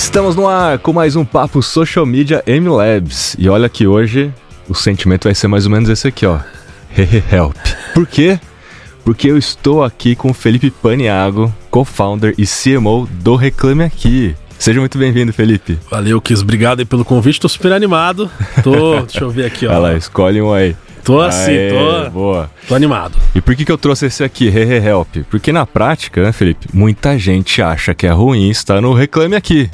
Estamos no ar com mais um papo Social Media M Labs. E olha que hoje o sentimento vai ser mais ou menos esse aqui, ó. Help. Por quê? Porque eu estou aqui com o Felipe Paniago, co-founder e CMO do Reclame Aqui. Seja muito bem-vindo, Felipe. Valeu, Kis. Obrigado aí pelo convite. Tô super animado. Tô, deixa eu ver aqui, ó. Olha lá, escolhe um aí. Tô assim, Aê, tô. Boa. Tô animado. E por que, que eu trouxe esse aqui, Help? Porque na prática, né, Felipe, muita gente acha que é ruim estar no Reclame Aqui.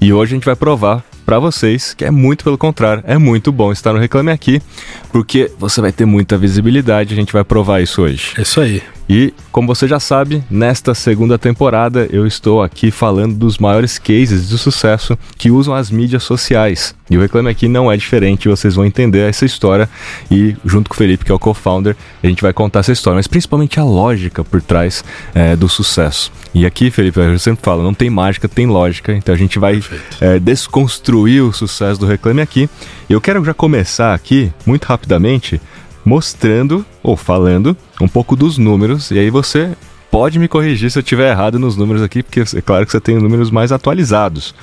E hoje a gente vai provar para vocês que é muito pelo contrário, é muito bom estar no Reclame Aqui, porque você vai ter muita visibilidade, a gente vai provar isso hoje. É isso aí. E, como você já sabe, nesta segunda temporada eu estou aqui falando dos maiores cases de sucesso que usam as mídias sociais. E o Reclame Aqui não é diferente, vocês vão entender essa história e, junto com o Felipe, que é o co-founder, a gente vai contar essa história, mas principalmente a lógica por trás é, do sucesso. E aqui, Felipe, eu sempre falo, não tem mágica, tem lógica, então a gente vai é, desconstruir o sucesso do Reclame Aqui. Eu quero já começar aqui, muito rapidamente, mostrando ou falando um pouco dos números, e aí você pode me corrigir se eu estiver errado nos números aqui, porque é claro que você tem números mais atualizados.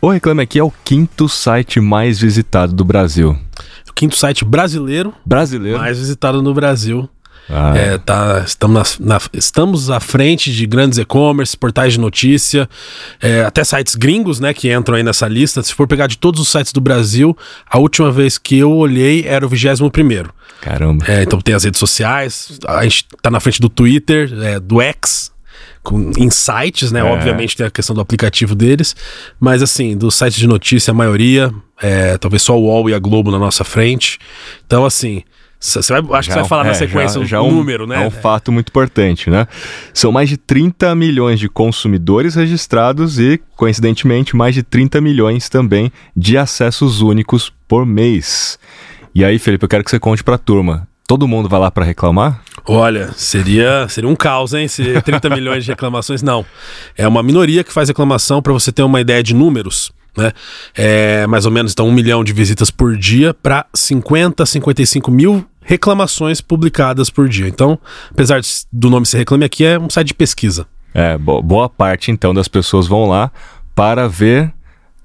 O Reclame Aqui é o quinto site mais visitado do Brasil. O quinto site brasileiro, brasileiro. mais visitado no Brasil. Ah, é, tá, estamos, na, na, estamos à frente de grandes e-commerce, portais de notícia, é, até sites gringos, né, que entram aí nessa lista. Se for pegar de todos os sites do Brasil, a última vez que eu olhei era o 21 primeiro. Caramba. É, então tem as redes sociais, a gente tá na frente do Twitter, é, do X, com insights, né? É. Obviamente tem a questão do aplicativo deles, mas assim, dos sites de notícia, a maioria, é, talvez só o UOL e a Globo na nossa frente. Então, assim, você vai, acho já, que você vai falar é, na sequência já, já o um, número, né? É um fato muito importante, né? São mais de 30 milhões de consumidores registrados e, coincidentemente, mais de 30 milhões também de acessos únicos por mês. E aí, Felipe, eu quero que você conte pra turma. Todo mundo vai lá para reclamar? Olha, seria, seria um caos, hein? Se 30 milhões de reclamações. Não. É uma minoria que faz reclamação, para você ter uma ideia de números né? É mais ou menos então um milhão de visitas por dia para 50, 55 mil reclamações publicadas por dia. Então, apesar do nome ser Reclame Aqui, é um site de pesquisa. É, boa parte então das pessoas vão lá para ver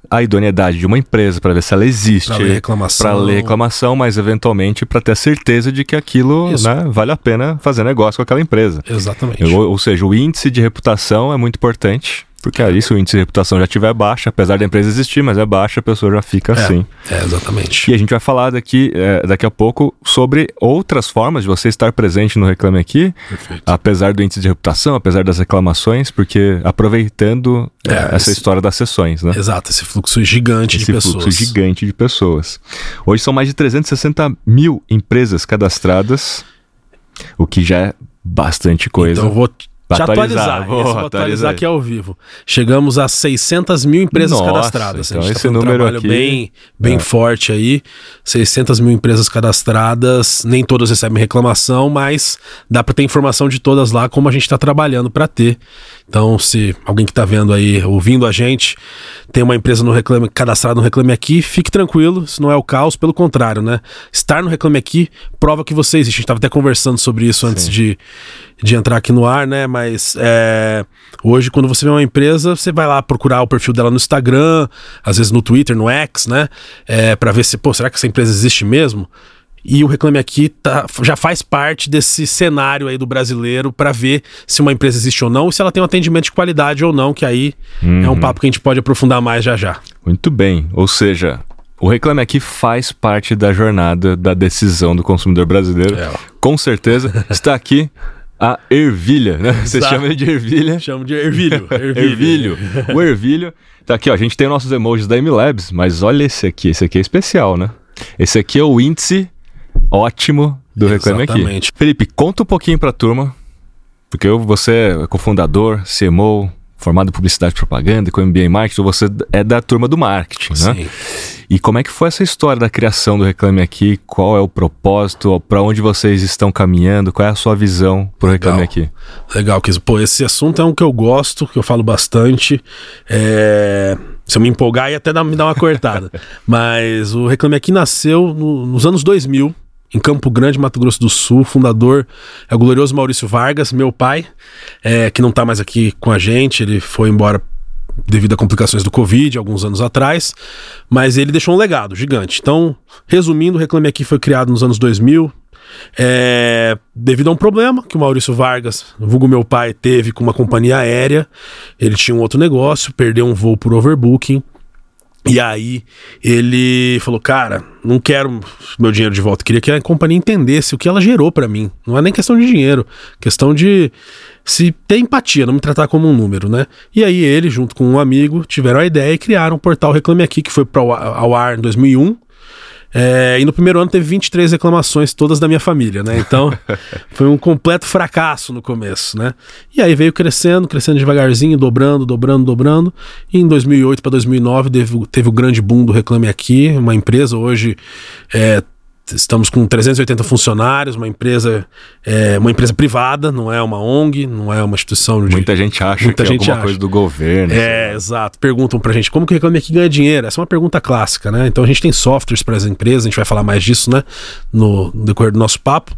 a idoneidade de uma empresa, para ver se ela existe. Para ler reclamação. Para ler reclamação, mas eventualmente para ter a certeza de que aquilo né, vale a pena fazer negócio com aquela empresa. Exatamente. Ou, ou seja, o índice de reputação é muito importante porque aí, se o índice de reputação já estiver baixo, apesar da empresa existir, mas é baixa, a pessoa já fica é, assim. É, exatamente. E a gente vai falar daqui, é, daqui a pouco sobre outras formas de você estar presente no Reclame Aqui, Perfeito. apesar do índice de reputação, apesar das reclamações, porque aproveitando é, é essa esse... história das sessões, né? Exato, esse fluxo gigante esse de pessoas. Esse fluxo gigante de pessoas. Hoje são mais de 360 mil empresas cadastradas, o que já é bastante coisa. Então eu vou te atualizar. atualizar. Vou, vou atualizar aqui ao vivo. Chegamos a 600 mil empresas Nossa, cadastradas. Então a gente tá esse tá um número trabalho aqui... bem, bem é. forte aí. 600 mil empresas cadastradas. Nem todas recebem reclamação, mas dá para ter informação de todas lá, como a gente está trabalhando para ter. Então, se alguém que está vendo aí, ouvindo a gente, tem uma empresa no Reclame, cadastrada no Reclame Aqui, fique tranquilo, isso não é o caos, pelo contrário, né? Estar no Reclame Aqui prova que você existe. A gente estava até conversando sobre isso antes de, de entrar aqui no ar, né? Mas é, hoje, quando você vê uma empresa, você vai lá procurar o perfil dela no Instagram, às vezes no Twitter, no X, né? É, para ver se, pô, será que essa empresa existe mesmo? E o Reclame Aqui tá, já faz parte desse cenário aí do brasileiro para ver se uma empresa existe ou não e se ela tem um atendimento de qualidade ou não, que aí uhum. é um uhum. papo que a gente pode aprofundar mais já já. Muito bem. Ou seja, o Reclame Aqui faz parte da jornada da decisão do consumidor brasileiro. É. Com certeza está aqui a ervilha, né? Você chama ele de ervilha? Chamo de ervilho. Ervilho. ervilho. o ervilho. Tá aqui, ó. A gente tem nossos emojis da MLabs, mas olha esse aqui. Esse aqui é especial, né? Esse aqui é o índice ótimo do Reclame Exatamente. Aqui. Felipe, conta um pouquinho pra turma, porque eu, você é cofundador, CMO, formado em publicidade e propaganda e com MBA em marketing, você é da turma do marketing, né? Sim. E como é que foi essa história da criação do Reclame Aqui? Qual é o propósito? Para onde vocês estão caminhando? Qual é a sua visão para o Reclame Aqui? Legal, Kiz. Pô, esse assunto é um que eu gosto, que eu falo bastante. É... Se eu me empolgar, ia até dar, me dar uma cortada. Mas o Reclame Aqui nasceu no, nos anos 2000, em Campo Grande, Mato Grosso do Sul. Fundador é o glorioso Maurício Vargas, meu pai, é, que não está mais aqui com a gente, ele foi embora devido a complicações do Covid alguns anos atrás, mas ele deixou um legado gigante. Então, resumindo, o Reclame Aqui foi criado nos anos 2000, é, devido a um problema que o Maurício Vargas, vulgo meu pai, teve com uma companhia aérea. Ele tinha um outro negócio, perdeu um voo por overbooking. E aí ele falou, cara, não quero meu dinheiro de volta. Queria que a companhia entendesse o que ela gerou para mim. Não é nem questão de dinheiro, questão de se ter empatia, não me tratar como um número, né? E aí ele, junto com um amigo, tiveram a ideia e criaram o portal Reclame Aqui, que foi ao ar em 2001 é, e no primeiro ano teve 23 reclamações, todas da minha família, né? Então foi um completo fracasso no começo, né? E aí veio crescendo, crescendo devagarzinho, dobrando, dobrando, dobrando. E em 2008 para 2009 teve, teve o grande boom do Reclame Aqui, uma empresa hoje é, Estamos com 380 funcionários, uma empresa, é, uma empresa privada, não é uma ONG, não é uma instituição de. Muita gente acha Muita que gente é alguma acha. coisa do governo. É, assim. exato. Perguntam pra gente como que o Reclame Aqui ganha dinheiro. Essa é uma pergunta clássica, né? Então a gente tem softwares para as empresas, a gente vai falar mais disso, né? No, no decorrer do nosso papo.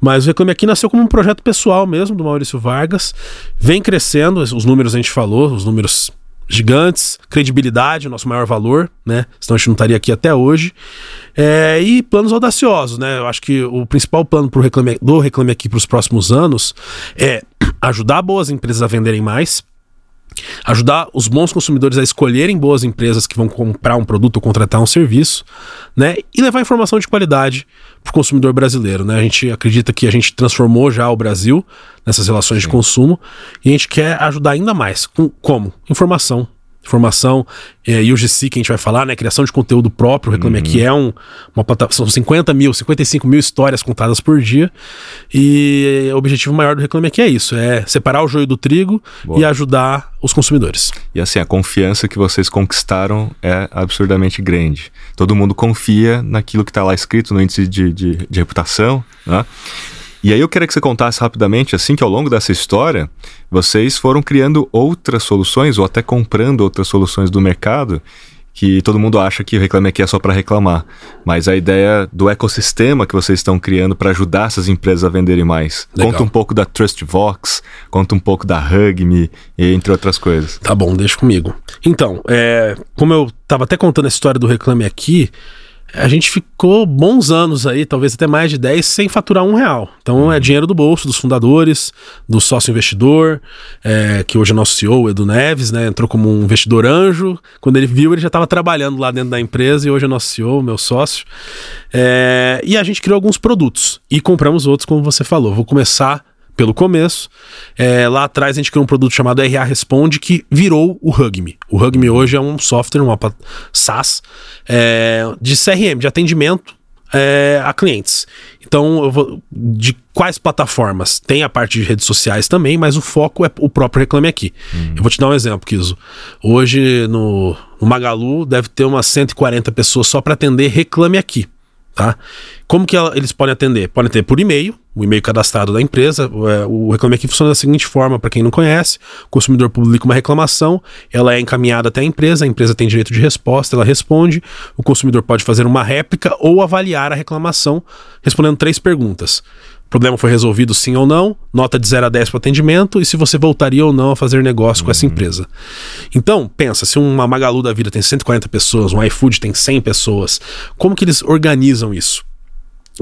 Mas o Reclame Aqui nasceu como um projeto pessoal mesmo, do Maurício Vargas. Vem crescendo, os números a gente falou, os números gigantes, credibilidade, o nosso maior valor, né? Senão a gente não estaria aqui até hoje. É, e planos audaciosos, né? Eu acho que o principal plano pro Reclame, do Reclame Aqui para os próximos anos é ajudar boas empresas a venderem mais, ajudar os bons consumidores a escolherem boas empresas que vão comprar um produto ou contratar um serviço, né? E levar informação de qualidade para o consumidor brasileiro, né? A gente acredita que a gente transformou já o Brasil nessas relações Sim. de consumo e a gente quer ajudar ainda mais. Com, como? Informação, informação, é, UGC que a gente vai falar, né? Criação de conteúdo próprio, Reclame uhum. Aqui é um, uma plataforma, são 50 mil, 55 mil histórias contadas por dia. E o objetivo maior do Reclame Aqui é isso: é separar o joio do trigo Boa. e ajudar os consumidores. E assim, a confiança que vocês conquistaram é absurdamente grande. Todo mundo confia naquilo que está lá escrito no índice de, de, de reputação, né? E aí eu queria que você contasse rapidamente, assim, que ao longo dessa história, vocês foram criando outras soluções ou até comprando outras soluções do mercado que todo mundo acha que o Reclame Aqui é só para reclamar. Mas a ideia do ecossistema que vocês estão criando para ajudar essas empresas a venderem mais. Legal. Conta um pouco da TrustVox, conta um pouco da HugMe, entre outras coisas. Tá bom, deixa comigo. Então, é, como eu estava até contando a história do Reclame Aqui, a gente ficou bons anos aí, talvez até mais de 10, sem faturar um real. Então é dinheiro do bolso dos fundadores, do sócio investidor, é, que hoje é nosso CEO, Edu Neves, né? Entrou como um investidor anjo. Quando ele viu, ele já estava trabalhando lá dentro da empresa e hoje é nosso CEO, meu sócio. É, e a gente criou alguns produtos e compramos outros, como você falou. Vou começar pelo começo. É, lá atrás a gente criou um produto chamado RA Responde que virou o Hugme. O Hugme hoje é um software, uma SaaS é, de CRM, de atendimento é, a clientes. Então, vou, de quais plataformas? Tem a parte de redes sociais também, mas o foco é o próprio Reclame Aqui. Uhum. Eu vou te dar um exemplo, Kiso. Hoje no, no Magalu deve ter umas 140 pessoas só para atender Reclame Aqui. Tá? Como que ela, eles podem atender? Podem atender por e-mail, o e-mail cadastrado da empresa. É, o Reclame Aqui funciona da seguinte forma, para quem não conhece: o consumidor publica uma reclamação, ela é encaminhada até a empresa, a empresa tem direito de resposta, ela responde, o consumidor pode fazer uma réplica ou avaliar a reclamação respondendo três perguntas. O problema foi resolvido sim ou não, nota de 0 a 10 para atendimento e se você voltaria ou não a fazer negócio uhum. com essa uhum. empresa. Então, pensa, se uma Magalu da vida tem 140 pessoas, um iFood tem 100 pessoas, como que eles organizam isso?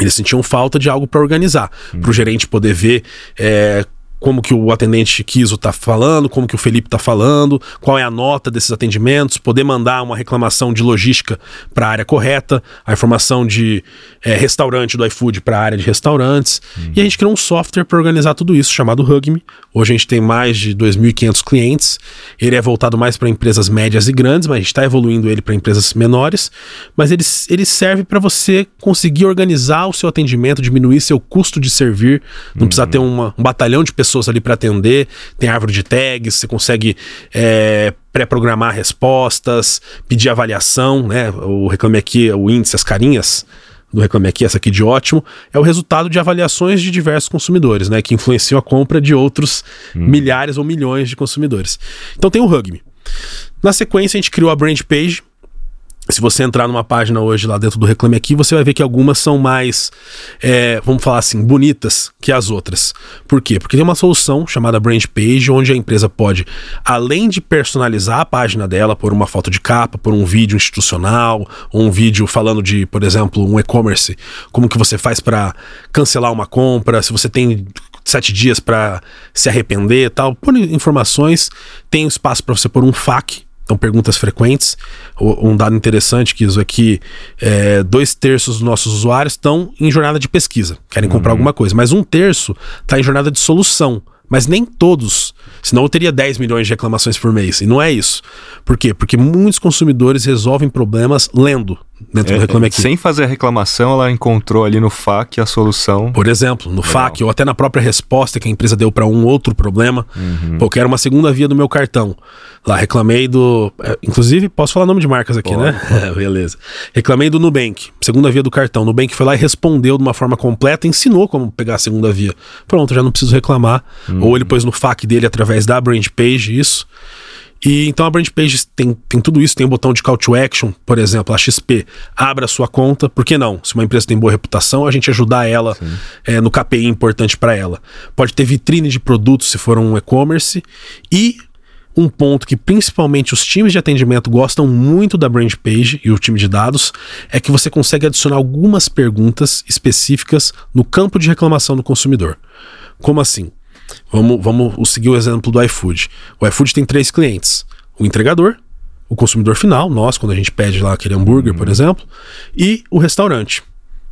Eles sentiam falta de algo para organizar, uhum. para o gerente poder ver é, como que o atendente Kiso está falando, como que o Felipe está falando, qual é a nota desses atendimentos, poder mandar uma reclamação de logística para a área correta, a informação de é, restaurante do iFood para a área de restaurantes. Uhum. E a gente criou um software para organizar tudo isso, chamado Hugme. Hoje a gente tem mais de 2.500 clientes. Ele é voltado mais para empresas médias e grandes, mas a gente está evoluindo ele para empresas menores. Mas ele, ele serve para você conseguir organizar o seu atendimento, diminuir seu custo de servir. Não uhum. precisa ter uma, um batalhão de pessoas pessoas ali para atender, tem árvore de tags, você consegue é, pré-programar respostas, pedir avaliação, né? O Reclame Aqui, o índice, as carinhas do Reclame Aqui, essa aqui de ótimo, é o resultado de avaliações de diversos consumidores, né? Que influenciam a compra de outros hum. milhares ou milhões de consumidores. Então tem o Hugme. Na sequência, a gente criou a Brand Page, se você entrar numa página hoje lá dentro do Reclame Aqui, você vai ver que algumas são mais, é, vamos falar assim, bonitas que as outras. Por quê? Porque tem uma solução chamada Brand Page, onde a empresa pode, além de personalizar a página dela por uma foto de capa, por um vídeo institucional, ou um vídeo falando de, por exemplo, um e-commerce, como que você faz para cancelar uma compra, se você tem sete dias para se arrepender tal, por informações, tem espaço para você pôr um FAQ, então, perguntas frequentes. Um dado interessante que isso aqui, é, dois terços dos nossos usuários estão em jornada de pesquisa, querem comprar uhum. alguma coisa, mas um terço está em jornada de solução. Mas nem todos. Senão eu teria 10 milhões de reclamações por mês. E não é isso. Por quê? Porque muitos consumidores resolvem problemas lendo dentro é, do Reclame Aqui. Sem fazer a reclamação, ela encontrou ali no FAQ a solução. Por exemplo, no Legal. FAQ ou até na própria resposta que a empresa deu para um outro problema. Uhum. Pô, eu quero uma segunda via do meu cartão. Lá, reclamei do. É, inclusive, posso falar nome de marcas aqui, né? Beleza. Reclamei do Nubank, segunda via do cartão. Nubank foi lá e respondeu de uma forma completa, ensinou como pegar a segunda via. Pronto, já não preciso reclamar. Uhum. Ou ele pôs no FAQ dele através da brand page, isso. E então a brand page tem, tem tudo isso, tem o um botão de call to action, por exemplo, a XP abra a sua conta, por que não? Se uma empresa tem boa reputação, a gente ajudar ela é, no KPI importante para ela. Pode ter vitrine de produtos se for um e-commerce e um ponto que principalmente os times de atendimento gostam muito da brand page e o time de dados é que você consegue adicionar algumas perguntas específicas no campo de reclamação do consumidor. Como assim? Vamos, vamos seguir o exemplo do iFood. O iFood tem três clientes: o entregador, o consumidor final, nós, quando a gente pede lá aquele hambúrguer, uhum. por exemplo, e o restaurante.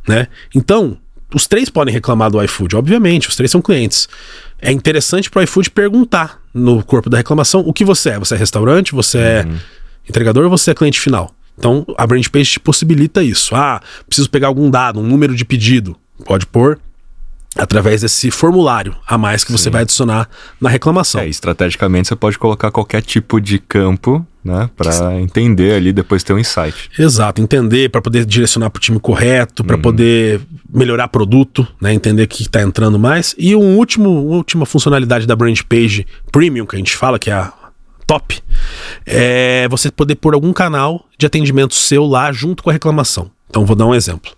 Né? Então, os três podem reclamar do iFood, obviamente, os três são clientes. É interessante para o iFood perguntar no corpo da reclamação o que você é. Você é restaurante, você é uhum. entregador ou você é cliente final? Então, a Brand Page te possibilita isso. Ah, preciso pegar algum dado, um número de pedido. Pode pôr através desse formulário a mais que Sim. você vai adicionar na reclamação. É, estrategicamente você pode colocar qualquer tipo de campo, né, para entender ali depois ter um insight. Exato, entender para poder direcionar para o time correto, para uhum. poder melhorar produto, né, entender o que está entrando mais. E um último, uma última funcionalidade da brand page premium que a gente fala que é a top, é você poder pôr algum canal de atendimento seu lá junto com a reclamação. Então vou dar um exemplo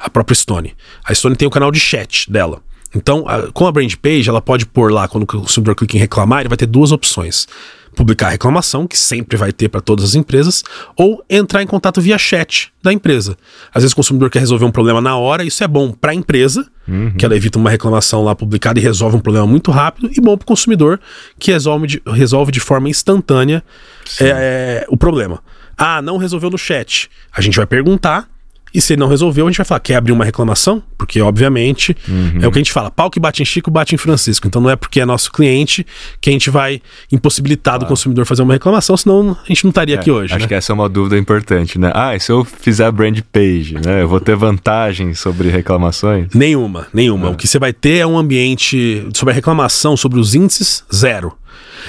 a própria Stone. A Stone tem o canal de chat dela. Então, a, com a brand page, ela pode pôr lá, quando o consumidor clica em reclamar, ele vai ter duas opções. Publicar a reclamação, que sempre vai ter para todas as empresas, ou entrar em contato via chat da empresa. Às vezes o consumidor quer resolver um problema na hora, isso é bom para a empresa, uhum. que ela evita uma reclamação lá publicada e resolve um problema muito rápido, e bom para o consumidor, que resolve de, resolve de forma instantânea é, é, o problema. Ah, não resolveu no chat. A gente vai perguntar e se ele não resolveu, a gente vai falar, quer abrir uma reclamação? Porque, obviamente, uhum. é o que a gente fala, pau que bate em Chico, bate em Francisco. Então não é porque é nosso cliente que a gente vai impossibilitar claro. do consumidor fazer uma reclamação, senão a gente não estaria é, aqui hoje. Acho né? que essa é uma dúvida importante, né? Ah, e se eu fizer brand page, né? Eu vou ter vantagem sobre reclamações? Nenhuma, nenhuma. É. O que você vai ter é um ambiente sobre a reclamação, sobre os índices, zero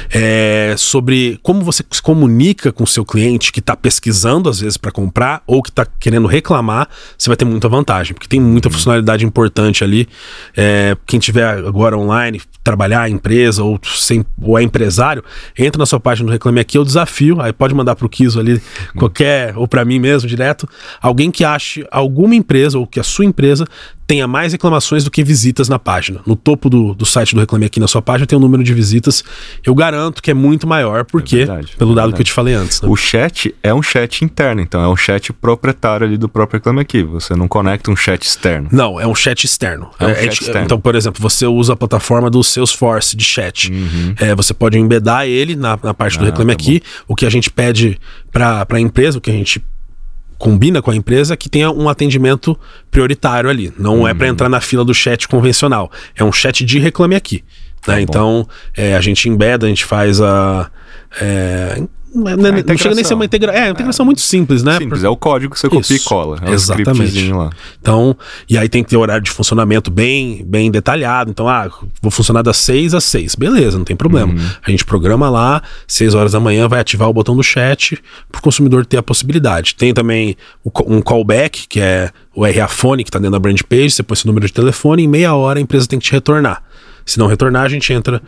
é, sobre como você se comunica com o seu cliente que está pesquisando às vezes para comprar ou que está querendo reclamar, você vai ter muita vantagem, porque tem muita uhum. funcionalidade importante ali. É, quem tiver agora online, trabalhar em empresa ou, sem, ou é empresário, entra na sua página do Reclame Aqui, é o desafio, aí pode mandar para o Kiso ali, uhum. qualquer, ou para mim mesmo, direto, alguém que ache alguma empresa ou que a sua empresa tenha mais reclamações do que visitas na página. No topo do, do site do Reclame Aqui na sua página tem o um número de visitas. Eu garanto que é muito maior, porque, é verdade, pelo é dado que eu te falei antes. Né? O chat é um chat interno, então é um chat proprietário ali do próprio Reclame Aqui. Você não conecta um chat externo. Não, é um chat externo. É um é, chat é, externo. Então, por exemplo, você usa a plataforma do Salesforce de chat. Uhum. É, você pode embedar ele na, na parte do ah, Reclame tá Aqui. Bom. O que a gente pede para a empresa, o que a gente combina com a empresa que tenha um atendimento prioritário ali. Não uhum. é para entrar na fila do chat convencional. É um chat de reclame aqui. Né? Tá então, é, a gente embeda, a gente faz a. É, não, é, não chega nem a ser uma integração. É, uma integração é. muito simples, né? Simples, é o código que você copia Isso, e cola. É exatamente. Então, e aí tem que ter horário de funcionamento bem, bem detalhado. Então, ah, vou funcionar das 6 às 6. Beleza, não tem problema. Uhum. A gente programa lá, 6 horas da manhã, vai ativar o botão do chat para o consumidor ter a possibilidade. Tem também um callback, que é o RA Fone, que está dentro da brand page, você põe seu número de telefone, em meia hora a empresa tem que te retornar. Se não retornar, a gente entra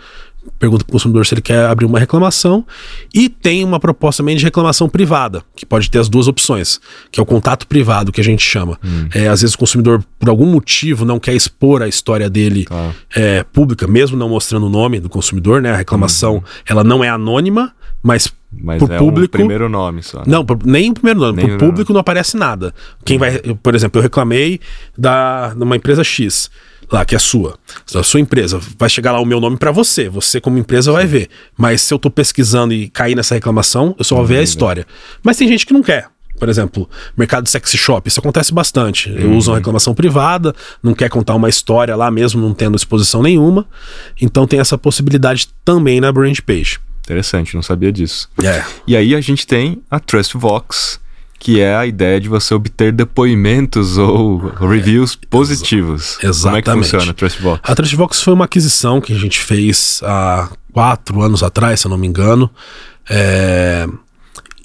pergunta para o consumidor se ele quer abrir uma reclamação e tem uma proposta também de reclamação privada, que pode ter as duas opções, que é o contato privado que a gente chama. Hum. É, às vezes o consumidor, por algum motivo, não quer expor a história dele claro. é, pública, mesmo não mostrando o nome do consumidor, né? A reclamação, hum. ela não é anônima, mas mas por é público, o primeiro nome só. Né? Não, nem o primeiro nome. Nem por público nome. não aparece nada. Quem vai, por exemplo, eu reclamei da numa empresa X lá que é sua, da sua empresa, vai chegar lá o meu nome para você. Você como empresa vai ver. Mas se eu tô pesquisando e cair nessa reclamação, eu só vou ver a uhum. história. Mas tem gente que não quer. Por exemplo, mercado de sexy shop, isso acontece bastante. Eu uhum. uso uma reclamação privada, não quer contar uma história lá mesmo, não tendo exposição nenhuma. Então tem essa possibilidade também na brand page. Interessante, não sabia disso. É. E aí a gente tem a Trustvox, que é a ideia de você obter depoimentos ou reviews é, positivos. Exatamente. Como é que funciona a Trustbox? A Trustbox foi uma aquisição que a gente fez há quatro anos atrás, se eu não me engano. É...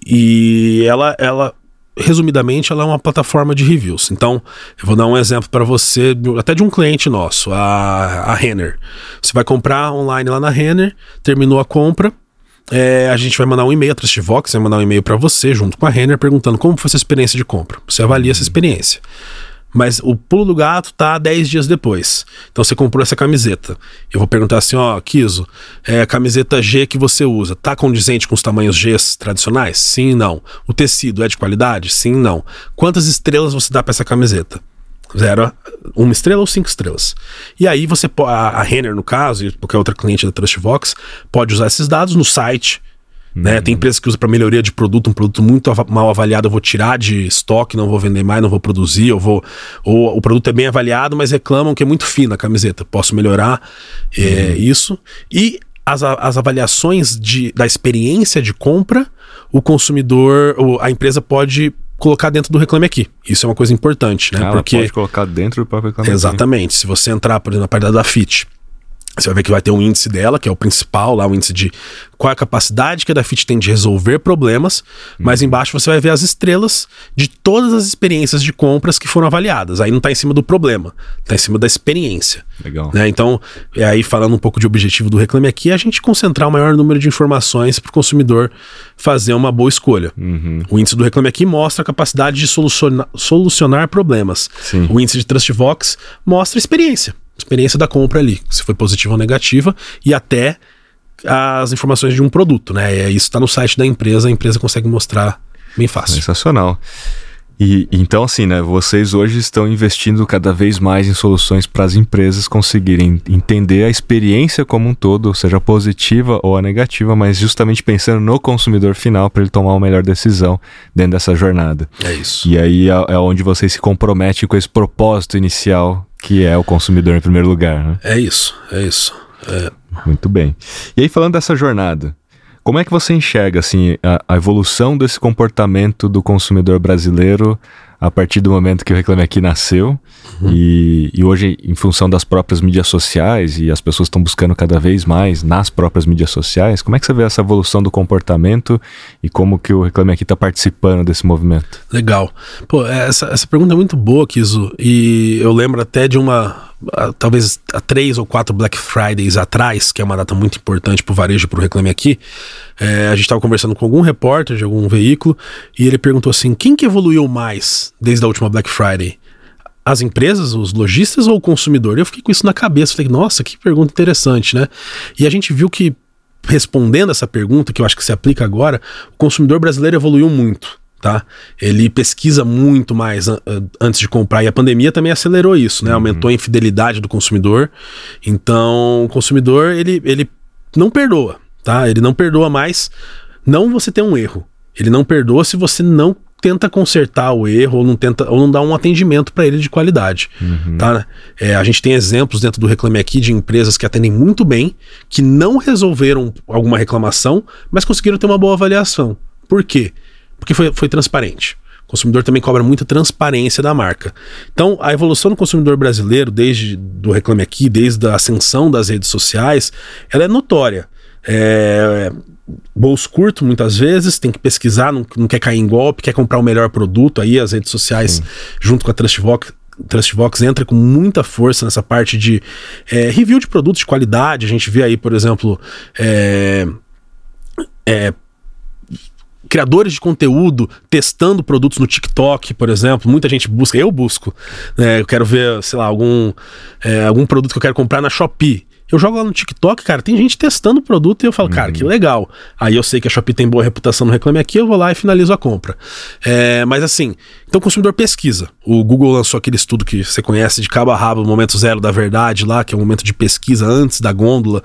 E ela, ela, resumidamente, ela é uma plataforma de reviews. Então, eu vou dar um exemplo para você, até de um cliente nosso, a, a Renner. Você vai comprar online lá na Renner, terminou a compra, é, a gente vai mandar um e-mail, a Trustvox vai mandar um e-mail para você, junto com a Renner, perguntando como foi sua experiência de compra. Você avalia essa experiência. Mas o pulo do gato tá 10 dias depois. Então você comprou essa camiseta. Eu vou perguntar assim, ó, Kiso, é a camiseta G que você usa, tá condizente com os tamanhos G tradicionais? Sim, não. O tecido é de qualidade? Sim, não. Quantas estrelas você dá para essa camiseta? Zero, uma estrela ou cinco estrelas. E aí você a, a Renner, no caso, e qualquer outra cliente da Trustvox, pode usar esses dados no site. Uhum. Né? Tem empresas que usam para melhoria de produto, um produto muito av mal avaliado, eu vou tirar de estoque, não vou vender mais, não vou produzir, eu vou. Ou o produto é bem avaliado, mas reclamam que é muito fino a camiseta. Posso melhorar é, uhum. é, isso. E as, as avaliações de, da experiência de compra, o consumidor, a empresa pode colocar dentro do Reclame Aqui. Isso é uma coisa importante, né? Ah, Porque pode colocar dentro do próprio Reclame Exatamente. Se você entrar, por exemplo, na parte da FIT, você vai ver que vai ter um índice dela, que é o principal, lá o índice de qual é a capacidade que a Dafit tem de resolver problemas, uhum. mas embaixo você vai ver as estrelas de todas as experiências de compras que foram avaliadas. Aí não está em cima do problema, está em cima da experiência. Legal. Né? Então, é aí falando um pouco de objetivo do Reclame Aqui, é a gente concentrar o maior número de informações para o consumidor fazer uma boa escolha. Uhum. O índice do Reclame Aqui mostra a capacidade de solucionar, solucionar problemas. Sim. O índice de TrustVox mostra experiência experiência da compra ali, se foi positiva ou negativa, e até as informações de um produto, né? Isso está no site da empresa, a empresa consegue mostrar bem fácil. Sensacional. E então, assim, né? Vocês hoje estão investindo cada vez mais em soluções para as empresas conseguirem entender a experiência como um todo, seja positiva ou a negativa, mas justamente pensando no consumidor final para ele tomar uma melhor decisão dentro dessa jornada. É isso. E aí é, é onde vocês se comprometem com esse propósito inicial que é o consumidor em primeiro lugar. Né? É isso, é isso. É. Muito bem. E aí, falando dessa jornada, como é que você enxerga assim, a, a evolução desse comportamento do consumidor brasileiro a partir do momento que o Reclame Aqui nasceu. e, e, hoje, em função das próprias mídias sociais e as pessoas estão buscando cada vez mais nas próprias mídias sociais, como é que você vê essa evolução do comportamento e como que o Reclame Aqui está participando desse movimento? Legal. Pô, essa, essa pergunta é muito boa, Kizo, e eu lembro até de uma talvez há três ou quatro Black Fridays atrás, que é uma data muito importante para o varejo, para o Reclame Aqui, é, a gente estava conversando com algum repórter de algum veículo e ele perguntou assim: quem que evoluiu mais desde a última Black Friday? As empresas, os lojistas ou o consumidor? Eu fiquei com isso na cabeça, falei, nossa, que pergunta interessante, né? E a gente viu que, respondendo essa pergunta, que eu acho que se aplica agora, o consumidor brasileiro evoluiu muito tá? Ele pesquisa muito mais antes de comprar e a pandemia também acelerou isso, né? Uhum. Aumentou a infidelidade do consumidor. Então, o consumidor ele, ele não perdoa, tá? Ele não perdoa mais. Não você ter um erro. Ele não perdoa se você não tenta consertar o erro ou não tenta ou não dá um atendimento para ele de qualidade, uhum. tá? É, a gente tem exemplos dentro do Reclame Aqui de empresas que atendem muito bem, que não resolveram alguma reclamação, mas conseguiram ter uma boa avaliação. Por quê? Porque foi, foi transparente. O consumidor também cobra muita transparência da marca. Então, a evolução do consumidor brasileiro, desde do Reclame Aqui, desde a ascensão das redes sociais, ela é notória. É, bolso curto, muitas vezes, tem que pesquisar, não, não, quer cair em golpe, quer comprar o melhor produto, aí as redes sociais, Sim. junto com a Trustvox, Trustbox entra com muita força nessa parte de é, review de produtos de qualidade. A gente vê aí, por exemplo, é, é, criadores de conteúdo testando produtos no TikTok, por exemplo. Muita gente busca, eu busco. Né? Eu quero ver, sei lá, algum, algum produto que eu quero comprar na Shopee. Eu jogo lá no TikTok, cara, tem gente testando o produto e eu falo, uhum. cara, que uhum. legal. Aí eu sei que a Shopee tem boa reputação no Reclame Aqui, eu vou lá e finalizo a compra. É, mas assim, então o consumidor pesquisa. O Google lançou aquele estudo que você conhece de cabo a rabo, o momento zero da verdade lá, que é o momento de pesquisa antes da gôndola,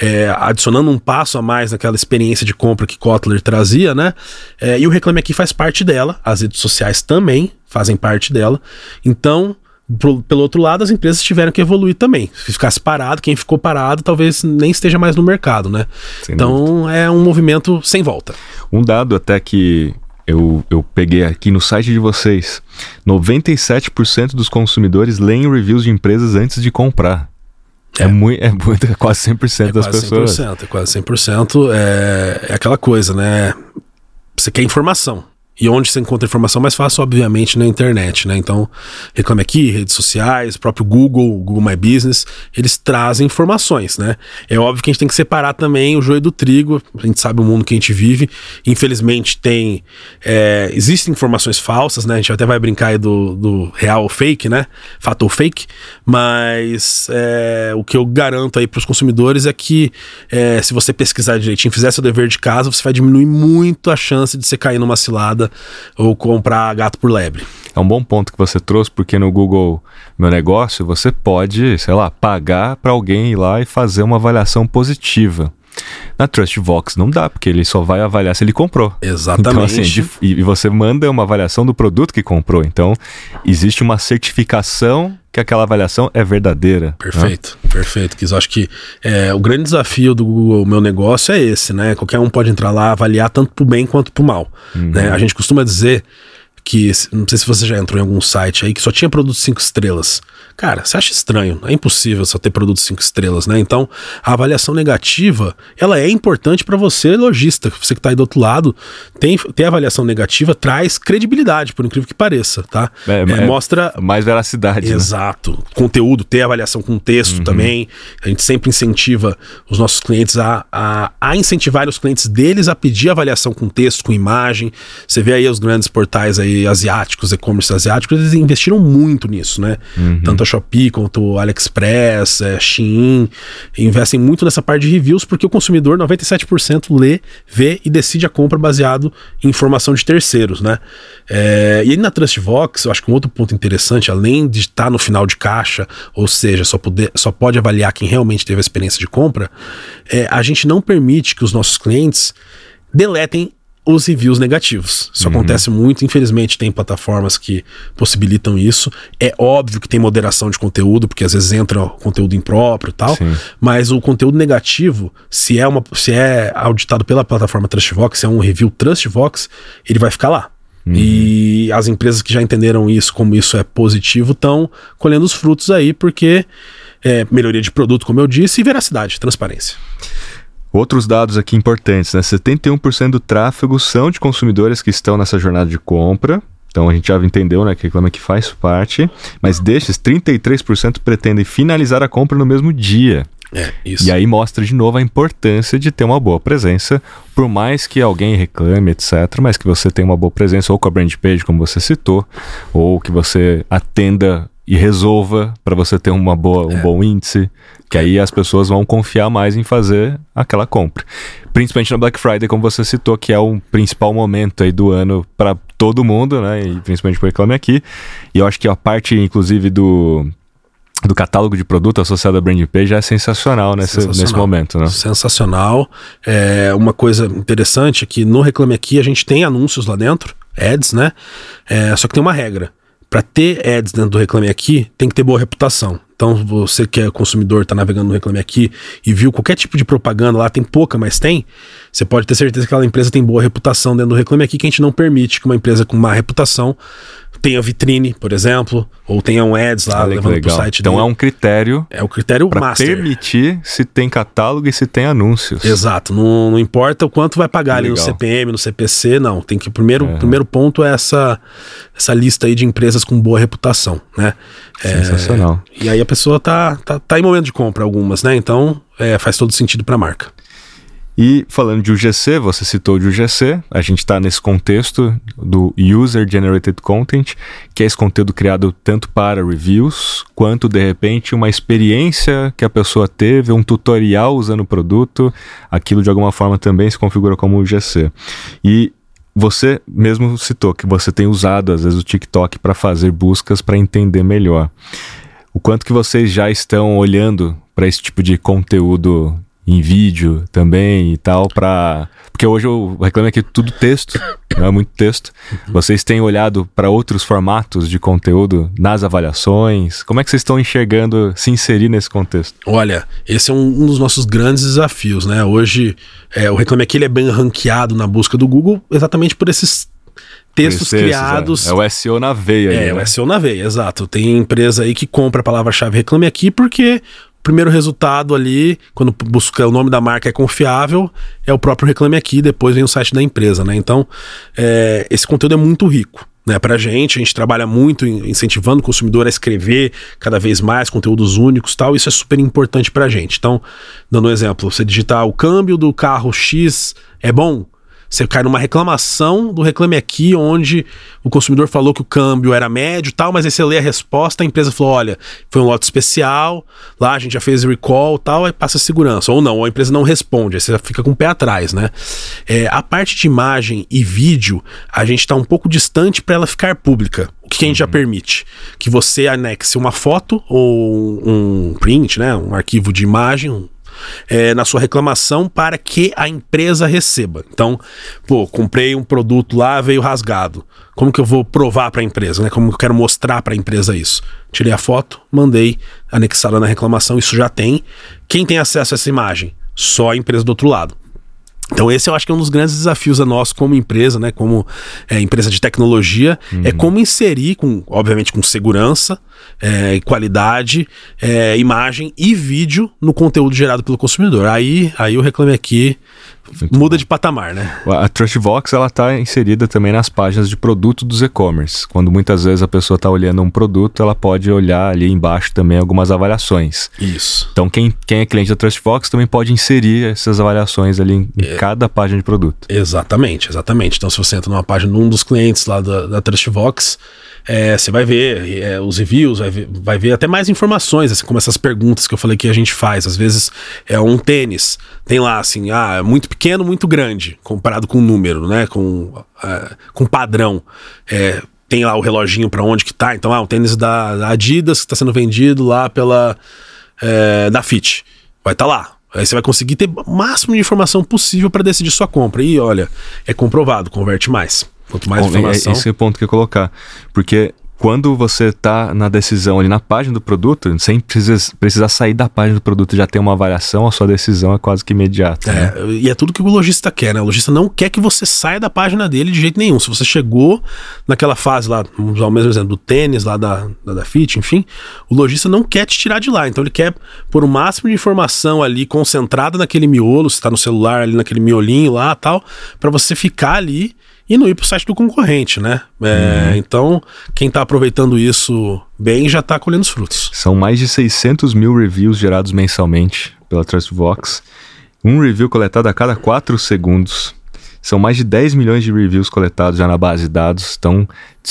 é, adicionando um passo a mais naquela experiência de compra que Kotler trazia, né? É, e o Reclame Aqui faz parte dela, as redes sociais também fazem parte dela. Então, pro, pelo outro lado, as empresas tiveram que evoluir também. Se ficasse parado, quem ficou parado talvez nem esteja mais no mercado, né? Sem então dúvida. é um movimento sem volta. Um dado até que eu, eu peguei aqui no site de vocês: 97% dos consumidores leem reviews de empresas antes de comprar. É, é muito, é muito, é quase 100% é das quase pessoas. 100%, é quase 100%. É, é aquela coisa, né? Você quer informação. E onde você encontra informação mais fácil, obviamente, na internet, né? Então, Reclame Aqui, redes sociais, próprio Google, Google My Business, eles trazem informações, né? É óbvio que a gente tem que separar também o joio do trigo, a gente sabe o mundo que a gente vive. Infelizmente, tem. É, existem informações falsas, né? A gente até vai brincar aí do, do real ou fake, né? Fato ou fake, mas é, o que eu garanto aí para os consumidores é que é, se você pesquisar direitinho, fizer seu dever de casa, você vai diminuir muito a chance de você cair numa cilada ou comprar gato por lebre. É um bom ponto que você trouxe, porque no Google Meu Negócio você pode, sei lá, pagar para alguém ir lá e fazer uma avaliação positiva. Na TrustVox não dá, porque ele só vai avaliar se ele comprou. Exatamente. Então, assim, de, e você manda uma avaliação do produto que comprou. Então, existe uma certificação que aquela avaliação é verdadeira. Né? Perfeito, né? perfeito. Eu acho que é, o grande desafio do Google Meu Negócio é esse, né? Qualquer um pode entrar lá, avaliar tanto pro bem quanto pro mal. Uhum. Né? A gente costuma dizer que, não sei se você já entrou em algum site aí, que só tinha produtos cinco estrelas. Cara, você acha estranho, é impossível só ter produtos cinco estrelas, né? Então, a avaliação negativa, ela é importante para você, lojista, você que tá aí do outro lado, tem, tem avaliação negativa, traz credibilidade, por incrível que pareça, tá? É, é, é mostra... Mais veracidade, né? Exato. Né? Conteúdo, ter avaliação com texto uhum. também, a gente sempre incentiva os nossos clientes a, a, a incentivar os clientes deles a pedir avaliação com texto, com imagem, você vê aí os grandes portais aí asiáticos, e-commerce asiáticos, eles investiram muito nisso, né? Uhum. Tanto Shopee, quanto o AliExpress, é, Shein, investem muito nessa parte de reviews porque o consumidor, 97%, lê, vê e decide a compra baseado em informação de terceiros, né? É, e aí na Trustvox, eu acho que um outro ponto interessante, além de estar no final de caixa, ou seja, só, poder, só pode avaliar quem realmente teve a experiência de compra, é, a gente não permite que os nossos clientes deletem os reviews negativos. Isso uhum. acontece muito, infelizmente tem plataformas que possibilitam isso. É óbvio que tem moderação de conteúdo, porque às vezes entra conteúdo impróprio e tal, Sim. mas o conteúdo negativo, se é uma se é auditado pela plataforma Trustvox, se é um review Trustvox, ele vai ficar lá. Uhum. E as empresas que já entenderam isso, como isso é positivo, estão colhendo os frutos aí, porque é melhoria de produto, como eu disse, e veracidade, transparência. Outros dados aqui importantes, né? 71% do tráfego são de consumidores que estão nessa jornada de compra. Então a gente já entendeu, né, que reclama que faz parte, mas destes 33% pretendem finalizar a compra no mesmo dia. É, isso. E aí mostra de novo a importância de ter uma boa presença, por mais que alguém reclame, etc., mas que você tenha uma boa presença, ou com a brand page, como você citou, ou que você atenda e resolva para você ter uma boa, um é. bom índice, que aí as pessoas vão confiar mais em fazer aquela compra. Principalmente na Black Friday, como você citou, que é o principal momento aí do ano para todo mundo, né? E principalmente para Reclame Aqui. E eu acho que a parte, inclusive, do, do catálogo de produto associado à brand page é sensacional nesse, sensacional. nesse momento, né? Sensacional. É, uma coisa interessante é que no Reclame Aqui a gente tem anúncios lá dentro, ads, né? É, só que tem uma regra para ter ads dentro do Reclame Aqui, tem que ter boa reputação. Então, você que é consumidor, está navegando no Reclame Aqui e viu qualquer tipo de propaganda lá, tem pouca, mas tem, você pode ter certeza que aquela empresa tem boa reputação dentro do Reclame Aqui, que a gente não permite que uma empresa com má reputação tenha vitrine, por exemplo, ou tenha um ads lá levando para o site Então dele. é um critério. É o critério para permitir se tem catálogo e se tem anúncios. Exato. Não, não importa o quanto vai pagar legal. ali no CPM, no CPC, não. Tem que primeiro, é. primeiro ponto é essa essa lista aí de empresas com boa reputação, né? Sensacional. É, e aí a pessoa tá, tá, tá em momento de compra algumas, né? Então é, faz todo sentido para a marca. E falando de UGC, você citou de UGC, a gente está nesse contexto do User Generated Content, que é esse conteúdo criado tanto para reviews, quanto de repente uma experiência que a pessoa teve, um tutorial usando o produto, aquilo de alguma forma também se configura como UGC. E você mesmo citou que você tem usado às vezes o TikTok para fazer buscas para entender melhor. O quanto que vocês já estão olhando para esse tipo de conteúdo em vídeo também e tal, para porque hoje eu reclamo aqui tudo texto, não é muito texto. Vocês têm olhado para outros formatos de conteúdo nas avaliações? Como é que vocês estão enxergando se inserir nesse contexto? Olha, esse é um, um dos nossos grandes desafios, né? Hoje é, o Reclame Aqui ele é bem ranqueado na busca do Google exatamente por esses textos criados. É. é. o SEO na veia. É, aí, né? o SEO na veia, exato. Tem empresa aí que compra a palavra-chave Reclame Aqui porque primeiro resultado ali, quando busca o nome da marca é confiável, é o próprio Reclame Aqui, depois vem o site da empresa, né? Então, é, esse conteúdo é muito rico. Né, pra gente, a gente trabalha muito incentivando o consumidor a escrever cada vez mais conteúdos únicos tal, isso é super importante pra gente. Então, dando um exemplo, você digitar o câmbio do carro X é bom, você cai numa reclamação do Reclame Aqui, onde o consumidor falou que o câmbio era médio tal, mas aí você lê a resposta, a empresa falou: olha, foi um lote especial, lá a gente já fez recall tal, aí passa a segurança. Ou não, ou a empresa não responde, aí você fica com o pé atrás, né? É, a parte de imagem e vídeo, a gente está um pouco distante para ela ficar pública. O que, que a gente já uhum. permite? Que você anexe uma foto ou um print, né? Um arquivo de imagem, é, na sua reclamação para que a empresa receba. Então, pô, comprei um produto lá, veio rasgado. Como que eu vou provar para a empresa? Né? Como que eu quero mostrar para a empresa isso? Tirei a foto, mandei anexada na reclamação, isso já tem. Quem tem acesso a essa imagem? Só a empresa do outro lado. Então esse eu acho que é um dos grandes desafios a nós como empresa, né, como é, empresa de tecnologia, é uhum. é como inserir, com, obviamente com segurança, é, qualidade, é, imagem e vídeo no conteúdo gerado pelo consumidor. Aí, aí o Reclame Aqui muda de patamar, né? A Trustbox ela está inserida também nas páginas de produto dos e-commerce. Quando muitas vezes a pessoa está olhando um produto, ela pode olhar ali embaixo também algumas avaliações. Isso. Então quem, quem é cliente da Trustbox também pode inserir essas avaliações ali em, é. cada página de produto. Exatamente, exatamente. Então se você entra numa página de um dos clientes lá da, da Trustbox, é, você vai ver é, os reviews, vai ver, vai ver até mais informações, assim, como essas perguntas que eu falei que a gente faz. Às vezes é um tênis, tem lá assim, ah, muito pequeno, muito grande, comparado com o número, né? Com, uh, com padrão. É, tem lá o reloginho para onde que tá. Então, ah, um tênis da, da Adidas que está sendo vendido lá pela é, da Fit. Vai estar tá lá. Aí você vai conseguir ter o máximo de informação possível para decidir sua compra. E olha, é comprovado, converte mais. Quanto mais Bom, é, informação. Esse é o ponto que eu ia colocar. Porque quando você está na decisão ali na página do produto, sem precisar, precisar sair da página do produto já tem uma avaliação, a sua decisão é quase que imediata. É, né? e é tudo que o lojista quer, né? O lojista não quer que você saia da página dele de jeito nenhum. Se você chegou naquela fase lá, vamos usar o mesmo exemplo do tênis, lá da, da, da Fit, enfim, o lojista não quer te tirar de lá. Então ele quer pôr o máximo de informação ali concentrada naquele miolo, se está no celular ali naquele miolinho lá tal, para você ficar ali e não ir para o site do concorrente, né? É, uhum. Então, quem está aproveitando isso bem já está colhendo os frutos. São mais de 600 mil reviews gerados mensalmente pela Trustbox. Um review coletado a cada 4 segundos. São mais de 10 milhões de reviews coletados já na base de dados. Então,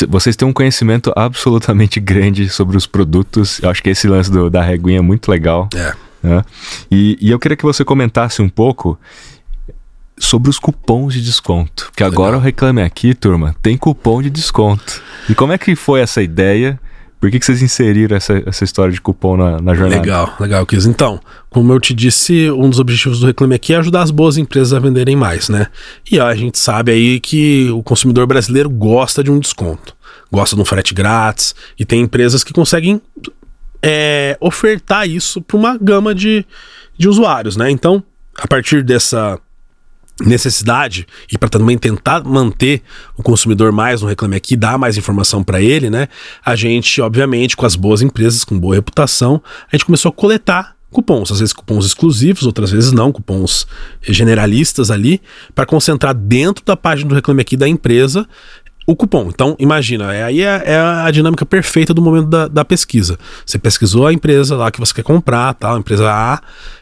vocês têm um conhecimento absolutamente grande sobre os produtos. Eu acho que esse lance do, da reguinha é muito legal. É. Né? E, e eu queria que você comentasse um pouco sobre os cupons de desconto. Que agora o Reclame Aqui, turma, tem cupom de desconto. E como é que foi essa ideia? Por que, que vocês inseriram essa, essa história de cupom na, na jornada? Legal, legal, Kis. Então, como eu te disse, um dos objetivos do Reclame Aqui é ajudar as boas empresas a venderem mais, né? E a gente sabe aí que o consumidor brasileiro gosta de um desconto. Gosta de um frete grátis. E tem empresas que conseguem é, ofertar isso para uma gama de, de usuários, né? Então, a partir dessa necessidade e para também tentar manter o consumidor mais no Reclame Aqui, dar mais informação para ele, né? A gente, obviamente, com as boas empresas, com boa reputação, a gente começou a coletar cupons, às vezes cupons exclusivos, outras vezes não, cupons generalistas ali, para concentrar dentro da página do Reclame Aqui da empresa o cupom. Então, imagina, é, aí é, é, a dinâmica perfeita do momento da, da, pesquisa. Você pesquisou a empresa lá que você quer comprar, tá? A empresa A,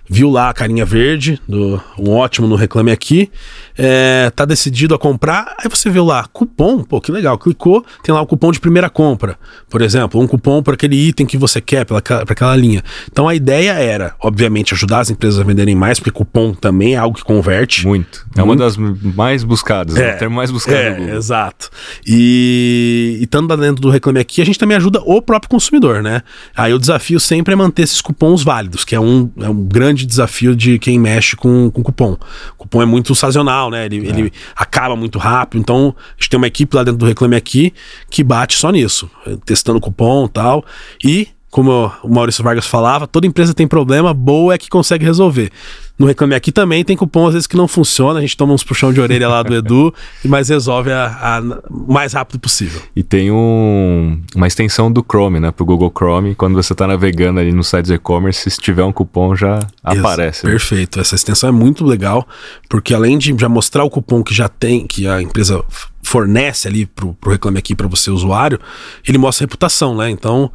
viu lá a carinha verde, do, um ótimo no Reclame Aqui, é, tá decidido a comprar, aí você viu lá, cupom, pô, que legal, clicou, tem lá o cupom de primeira compra, por exemplo, um cupom para aquele item que você quer, para aquela linha. Então a ideia era, obviamente, ajudar as empresas a venderem mais, porque cupom também é algo que converte. Muito. É uma das mais buscadas, é, o termo mais buscado é, Exato. E, e estando dentro do Reclame Aqui, a gente também ajuda o próprio consumidor, né? Aí o desafio sempre é manter esses cupons válidos, que é um, é um grande grande desafio de quem mexe com, com cupom. O cupom é muito sazonal, né? Ele, é. ele acaba muito rápido. Então, a gente tem uma equipe lá dentro do Reclame Aqui que bate só nisso, testando cupom e tal. E como o Maurício Vargas falava, toda empresa tem problema, boa é que consegue resolver. No Reclame Aqui também tem cupom às vezes que não funciona, a gente toma uns puxão de orelha lá do Edu, mas resolve a, o mais rápido possível. E tem um, uma extensão do Chrome, né, pro Google Chrome, quando você está navegando ali no site do e-commerce, se tiver um cupom já aparece. Né? Perfeito, essa extensão é muito legal, porque além de já mostrar o cupom que já tem, que a empresa fornece ali pro, pro Reclame Aqui para você usuário, ele mostra a reputação, né, então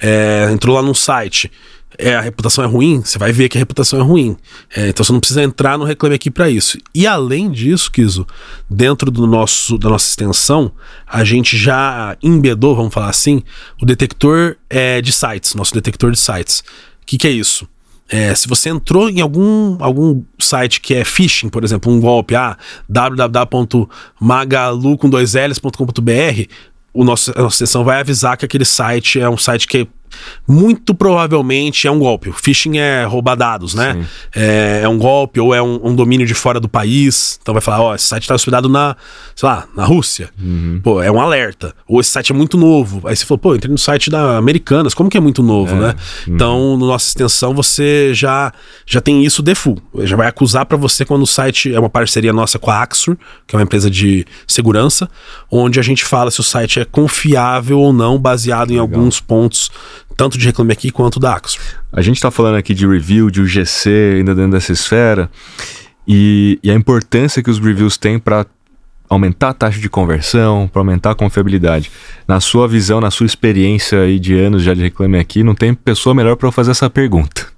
é, entrou lá num site, é, a reputação é ruim, você vai ver que a reputação é ruim. É, então você não precisa entrar no Reclame Aqui para isso. E além disso, Kiso, dentro do nosso, da nossa extensão, a gente já embedou, vamos falar assim, o detector é, de sites, nosso detector de sites. O que, que é isso? É, se você entrou em algum, algum site que é phishing, por exemplo, um golpe, ah, www.magalu.com2ls.com.br, o nosso, a nossa sessão vai avisar que aquele site é um site que muito provavelmente é um golpe. O phishing é roubar dados, né? É, é, um golpe ou é um, um, domínio de fora do país. Então vai falar, ó, esse site está hospedado na, sei lá, na Rússia. Uhum. Pô, é um alerta. Ou esse site é muito novo. Aí você falou, pô, entrei no site da Americanas. Como que é muito novo, é. né? Uhum. Então, na nossa extensão, você já, já tem isso default. Já vai acusar para você quando o site é uma parceria nossa com a Axur, que é uma empresa de segurança, onde a gente fala se o site é confiável ou não, baseado em Legal. alguns pontos tanto de Reclame Aqui quanto da Axo. A gente está falando aqui de review, de UGC, ainda dentro dessa esfera, e, e a importância que os reviews têm para aumentar a taxa de conversão, para aumentar a confiabilidade. Na sua visão, na sua experiência aí de anos já de Reclame Aqui, não tem pessoa melhor para fazer essa pergunta.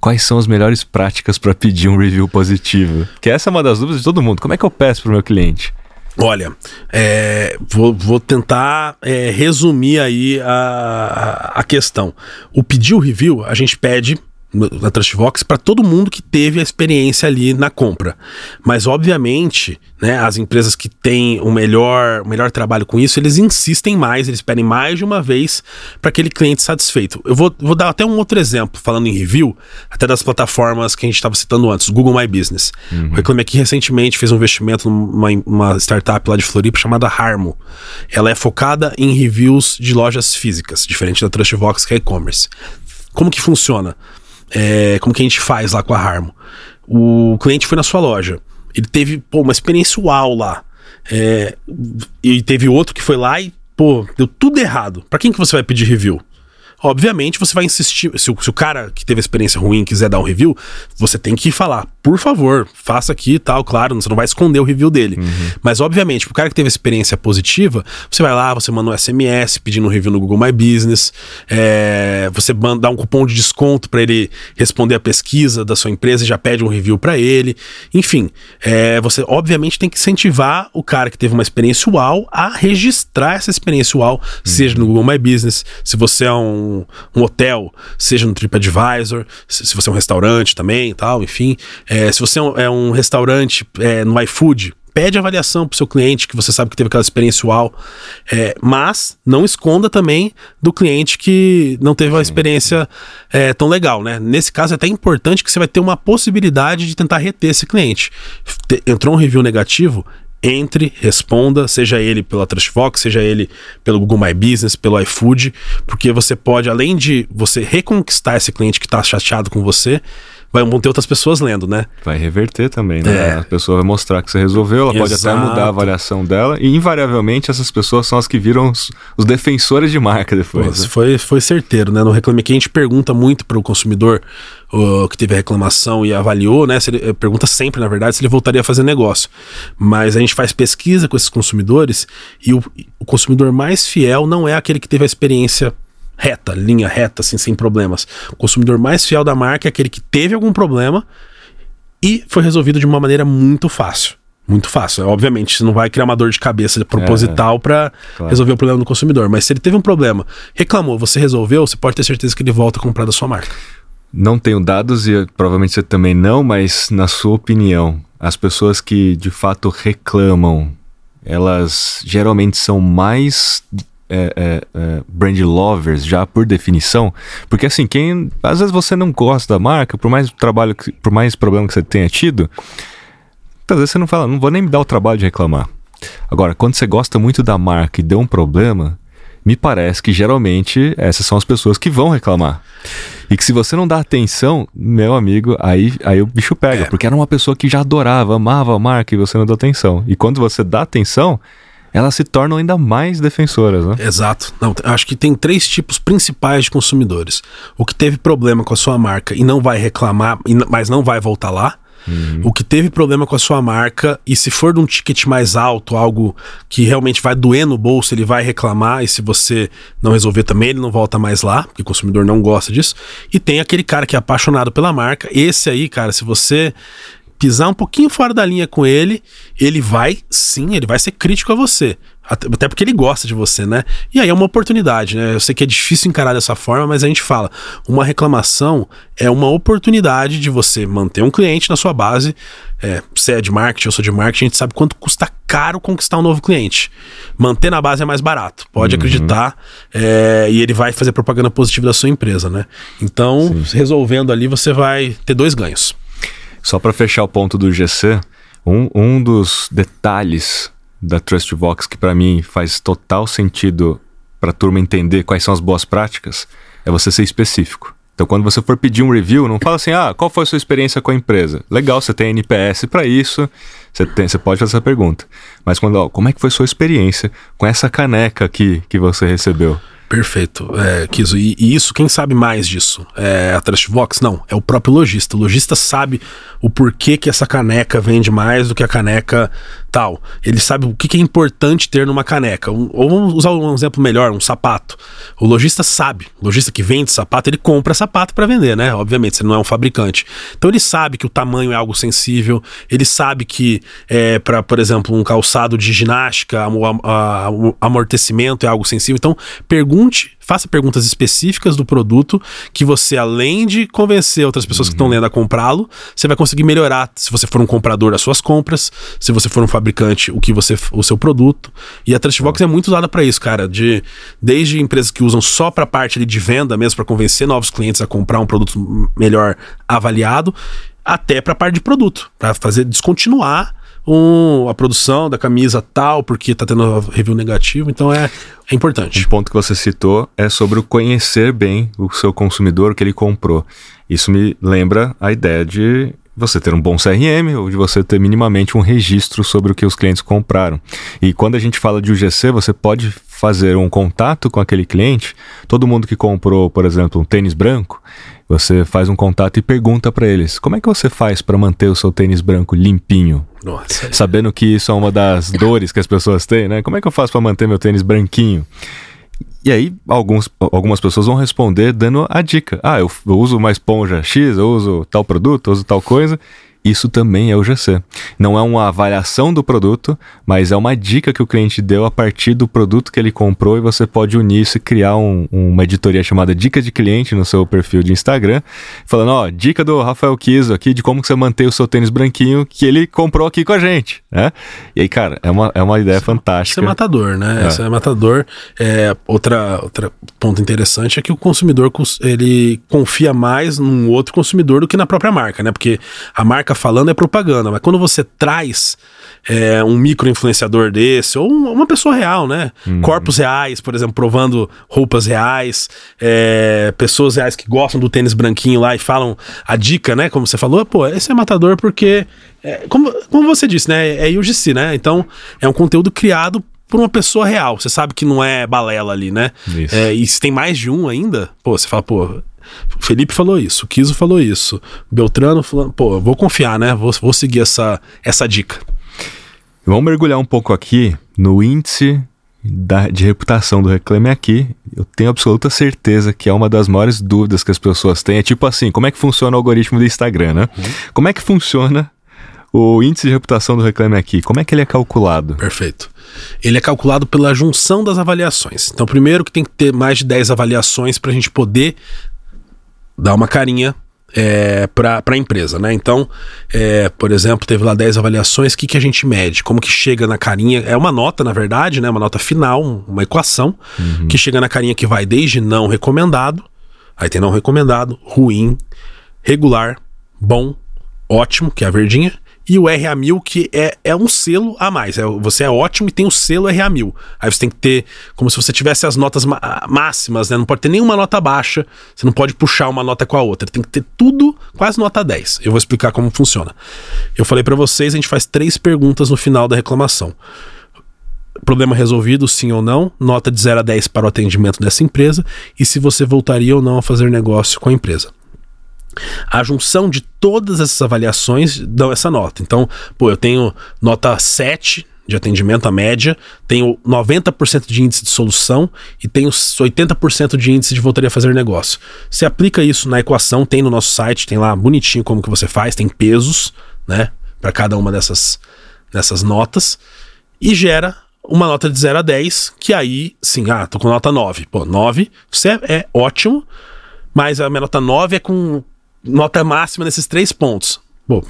Quais são as melhores práticas para pedir um review positivo? Que essa é uma das dúvidas de todo mundo. Como é que eu peço para o meu cliente? Olha, é, vou, vou, tentar é, resumir aí a, a questão. O pedir o review, a gente pede na Trustvox para todo mundo que teve a experiência ali na compra. Mas, obviamente, né, as empresas que têm o melhor, o melhor trabalho com isso, eles insistem mais, eles pedem mais de uma vez para aquele cliente satisfeito. Eu vou, vou dar até um outro exemplo, falando em review, até das plataformas que a gente estava citando antes, Google My Business. Uhum. O Reclame Aqui recentemente fez um investimento numa uma startup lá de Floripa chamada Harmo. Ela é focada em reviews de lojas físicas, diferente da Trustvox, que é e-commerce. Como que funciona? É, como que a gente faz lá com a Harmo? O cliente foi na sua loja, ele teve pô, uma experiência uau lá. É, e teve outro que foi lá e, pô, deu tudo errado. Para quem que você vai pedir review? Obviamente, você vai insistir. Se o, se o cara que teve a experiência ruim quiser dar um review, você tem que falar, por favor, faça aqui e tal, claro, você não vai esconder o review dele. Uhum. Mas, obviamente, pro cara que teve experiência positiva, você vai lá, você manda um SMS pedindo um review no Google My Business, é, você dá um cupom de desconto para ele responder a pesquisa da sua empresa e já pede um review para ele. Enfim, é, você obviamente tem que incentivar o cara que teve uma experiência uau a registrar essa experiência uau, uhum. seja no Google My Business, se você é um um, um hotel, seja no TripAdvisor, se, se, você é um restaurante também tal, enfim. É, se você é um, é um restaurante é, no iFood, pede avaliação para o seu cliente que você sabe que teve aquela experiência uau, é, mas não esconda também do cliente que não teve uma experiência é, tão legal, né? Nesse caso é até importante que você vai ter uma possibilidade de tentar reter esse cliente. Entrou um review negativo, entre, responda, seja ele pela Trustfox, seja ele pelo Google My Business, pelo iFood, porque você pode, além de você reconquistar esse cliente que está chateado com você, vão ter outras pessoas lendo, né? Vai reverter também, né? É. A pessoa vai mostrar que você resolveu, ela Exato. pode até mudar a avaliação dela, e invariavelmente essas pessoas são as que viram os, os defensores de marca depois. Pô, né? foi, foi certeiro, né? No Reclame Aqui a gente pergunta muito para o consumidor que teve a reclamação e avaliou, né? Se ele, eh, pergunta sempre, na verdade, se ele voltaria a fazer negócio. Mas a gente faz pesquisa com esses consumidores e o, o consumidor mais fiel não é aquele que teve a experiência reta, linha reta, assim, sem problemas. O consumidor mais fiel da marca é aquele que teve algum problema e foi resolvido de uma maneira muito fácil. Muito fácil. Obviamente, você não vai criar uma dor de cabeça proposital é, para claro. resolver o problema do consumidor. Mas se ele teve um problema, reclamou, você resolveu, você pode ter certeza que ele volta a comprar da sua marca. Não tenho dados e provavelmente você também não, mas na sua opinião, as pessoas que de fato reclamam, elas geralmente são mais é, é, é, brand lovers já por definição, porque assim, quem às vezes você não gosta da marca, por mais trabalho, por mais problema que você tenha tido, às vezes você não fala, não vou nem me dar o trabalho de reclamar. Agora, quando você gosta muito da marca e deu um problema, me parece que geralmente essas são as pessoas que vão reclamar. E que se você não dá atenção, meu amigo, aí, aí o bicho pega. É. Porque era uma pessoa que já adorava, amava a marca e você não deu atenção. E quando você dá atenção, elas se tornam ainda mais defensoras, né? Exato. Não, acho que tem três tipos principais de consumidores. O que teve problema com a sua marca e não vai reclamar, mas não vai voltar lá. Uhum. O que teve problema com a sua marca e se for de um ticket mais alto, algo que realmente vai doer no bolso, ele vai reclamar e se você não resolver também, ele não volta mais lá, porque o consumidor não gosta disso. E tem aquele cara que é apaixonado pela marca. Esse aí, cara, se você pisar um pouquinho fora da linha com ele, ele vai, sim, ele vai ser crítico a você. Até porque ele gosta de você, né? E aí é uma oportunidade, né? Eu sei que é difícil encarar dessa forma, mas a gente fala: uma reclamação é uma oportunidade de você manter um cliente na sua base. É, você é de marketing, eu sou de marketing, a gente sabe quanto custa caro conquistar um novo cliente. Manter na base é mais barato, pode uhum. acreditar. É, e ele vai fazer propaganda positiva da sua empresa, né? Então, Sim. resolvendo ali, você vai ter dois ganhos. Só para fechar o ponto do GC, um, um dos detalhes da TrustVox que para mim faz total sentido para a turma entender quais são as boas práticas é você ser específico. Então, quando você for pedir um review, não fala assim, ah, qual foi a sua experiência com a empresa? Legal, você tem NPS para isso, você, tem, você pode fazer essa pergunta. Mas quando, ó, como é que foi sua experiência com essa caneca aqui que você recebeu? Perfeito, é, Kiso. E, e, isso, quem sabe mais disso? É a Trustvox? Não, é o próprio lojista. O lojista sabe o porquê que essa caneca vende mais do que a caneca Ele sabe o que, é importante ter numa caneca. Ou vamos usar um exemplo melhor, um sapato. O lojista sabe. O lojista que vende sapato, ele compra sapato para vender, né? Obviamente, você não é um fabricante. Então ele sabe que o tamanho é algo sensível. Ele sabe que, é, para, por exemplo, um calçado de ginástica, o amortecimento é algo sensível. Então, pergunte, faça perguntas específicas do produto que você, além de convencer outras pessoas uhum. que estão lendo a comprá-lo, você vai conseguir melhorar. Se você for um comprador, as suas compras, se você for um fabricante, o que você, o seu produto. E a Trustbox uhum. é muito usada para isso, cara. De, desde empresas que usam só para a parte de venda mesmo, para convencer novos clientes a comprar um produto melhor avaliado, até para a parte de produto, para fazer descontinuar um, a produção da camisa tal, porque tá tendo review negativo, então é, é importante. Um ponto que você citou é sobre o conhecer bem o seu consumidor, o que ele comprou. Isso me lembra a ideia de você ter um bom CRM ou de você ter minimamente um registro sobre o que os clientes compraram. E quando a gente fala de UGC, você pode fazer um contato com aquele cliente. Todo mundo que comprou, por exemplo, um tênis branco, você faz um contato e pergunta para eles: como é que você faz para manter o seu tênis branco limpinho? Nossa. Sabendo que isso é uma das dores que as pessoas têm, né? Como é que eu faço para manter meu tênis branquinho? E aí, alguns, algumas pessoas vão responder dando a dica. Ah, eu, eu uso uma esponja X, eu uso tal produto, eu uso tal coisa isso também é o GC. Não é uma avaliação do produto, mas é uma dica que o cliente deu a partir do produto que ele comprou e você pode unir isso e criar um, uma editoria chamada Dica de Cliente no seu perfil de Instagram, falando, ó, dica do Rafael Kiso aqui de como você mantém o seu tênis branquinho que ele comprou aqui com a gente, né? E aí, cara, é uma, é uma ideia isso, fantástica. Isso é matador, né? É. Isso é matador. É, outra, outra ponto interessante é que o consumidor, ele confia mais num outro consumidor do que na própria marca, né? Porque a marca falando é propaganda, mas quando você traz é, um micro influenciador desse, ou uma pessoa real, né? Uhum. Corpos reais, por exemplo, provando roupas reais, é, pessoas reais que gostam do tênis branquinho lá e falam a dica, né? Como você falou, pô, esse é matador porque, é, como, como você disse, né? É UGC, né? Então é um conteúdo criado por uma pessoa real. Você sabe que não é balela ali, né? É, e se tem mais de um ainda, pô, você fala, pô, Felipe falou isso, o Kiso falou isso, Beltrano falou, pô, vou confiar, né? Vou, vou seguir essa, essa dica. Vamos mergulhar um pouco aqui no índice da, de reputação do Reclame Aqui. Eu tenho absoluta certeza que é uma das maiores dúvidas que as pessoas têm. É tipo assim, como é que funciona o algoritmo do Instagram, né? Uhum. Como é que funciona o índice de reputação do Reclame Aqui? Como é que ele é calculado? Perfeito. Ele é calculado pela junção das avaliações. Então, primeiro que tem que ter mais de 10 avaliações para a gente poder dar uma carinha é, para a empresa, né? Então, é, por exemplo, teve lá 10 avaliações, o que, que a gente mede? Como que chega na carinha? É uma nota, na verdade, né? Uma nota final, uma equação, uhum. que chega na carinha que vai desde não recomendado, aí tem não recomendado, ruim, regular, bom, ótimo, que é a verdinha, e o RA1000, que é, é um selo a mais. É, você é ótimo e tem o selo RA1000. Aí você tem que ter, como se você tivesse as notas máximas, né? Não pode ter nenhuma nota baixa, você não pode puxar uma nota com a outra. Tem que ter tudo quase nota 10. Eu vou explicar como funciona. Eu falei para vocês, a gente faz três perguntas no final da reclamação. Problema resolvido, sim ou não, nota de 0 a 10 para o atendimento dessa empresa e se você voltaria ou não a fazer negócio com a empresa. A junção de todas essas avaliações dão essa nota. Então, pô, eu tenho nota 7 de atendimento à média, tenho 90% de índice de solução e tenho 80% de índice de voltaria a fazer negócio. Você aplica isso na equação, tem no nosso site, tem lá bonitinho como que você faz, tem pesos, né, para cada uma dessas, dessas notas e gera uma nota de 0 a 10, que aí, sim, ah, tô com nota 9. Pô, 9, você é, ótimo, mas a minha nota 9 é com nota máxima nesses três pontos. Bom,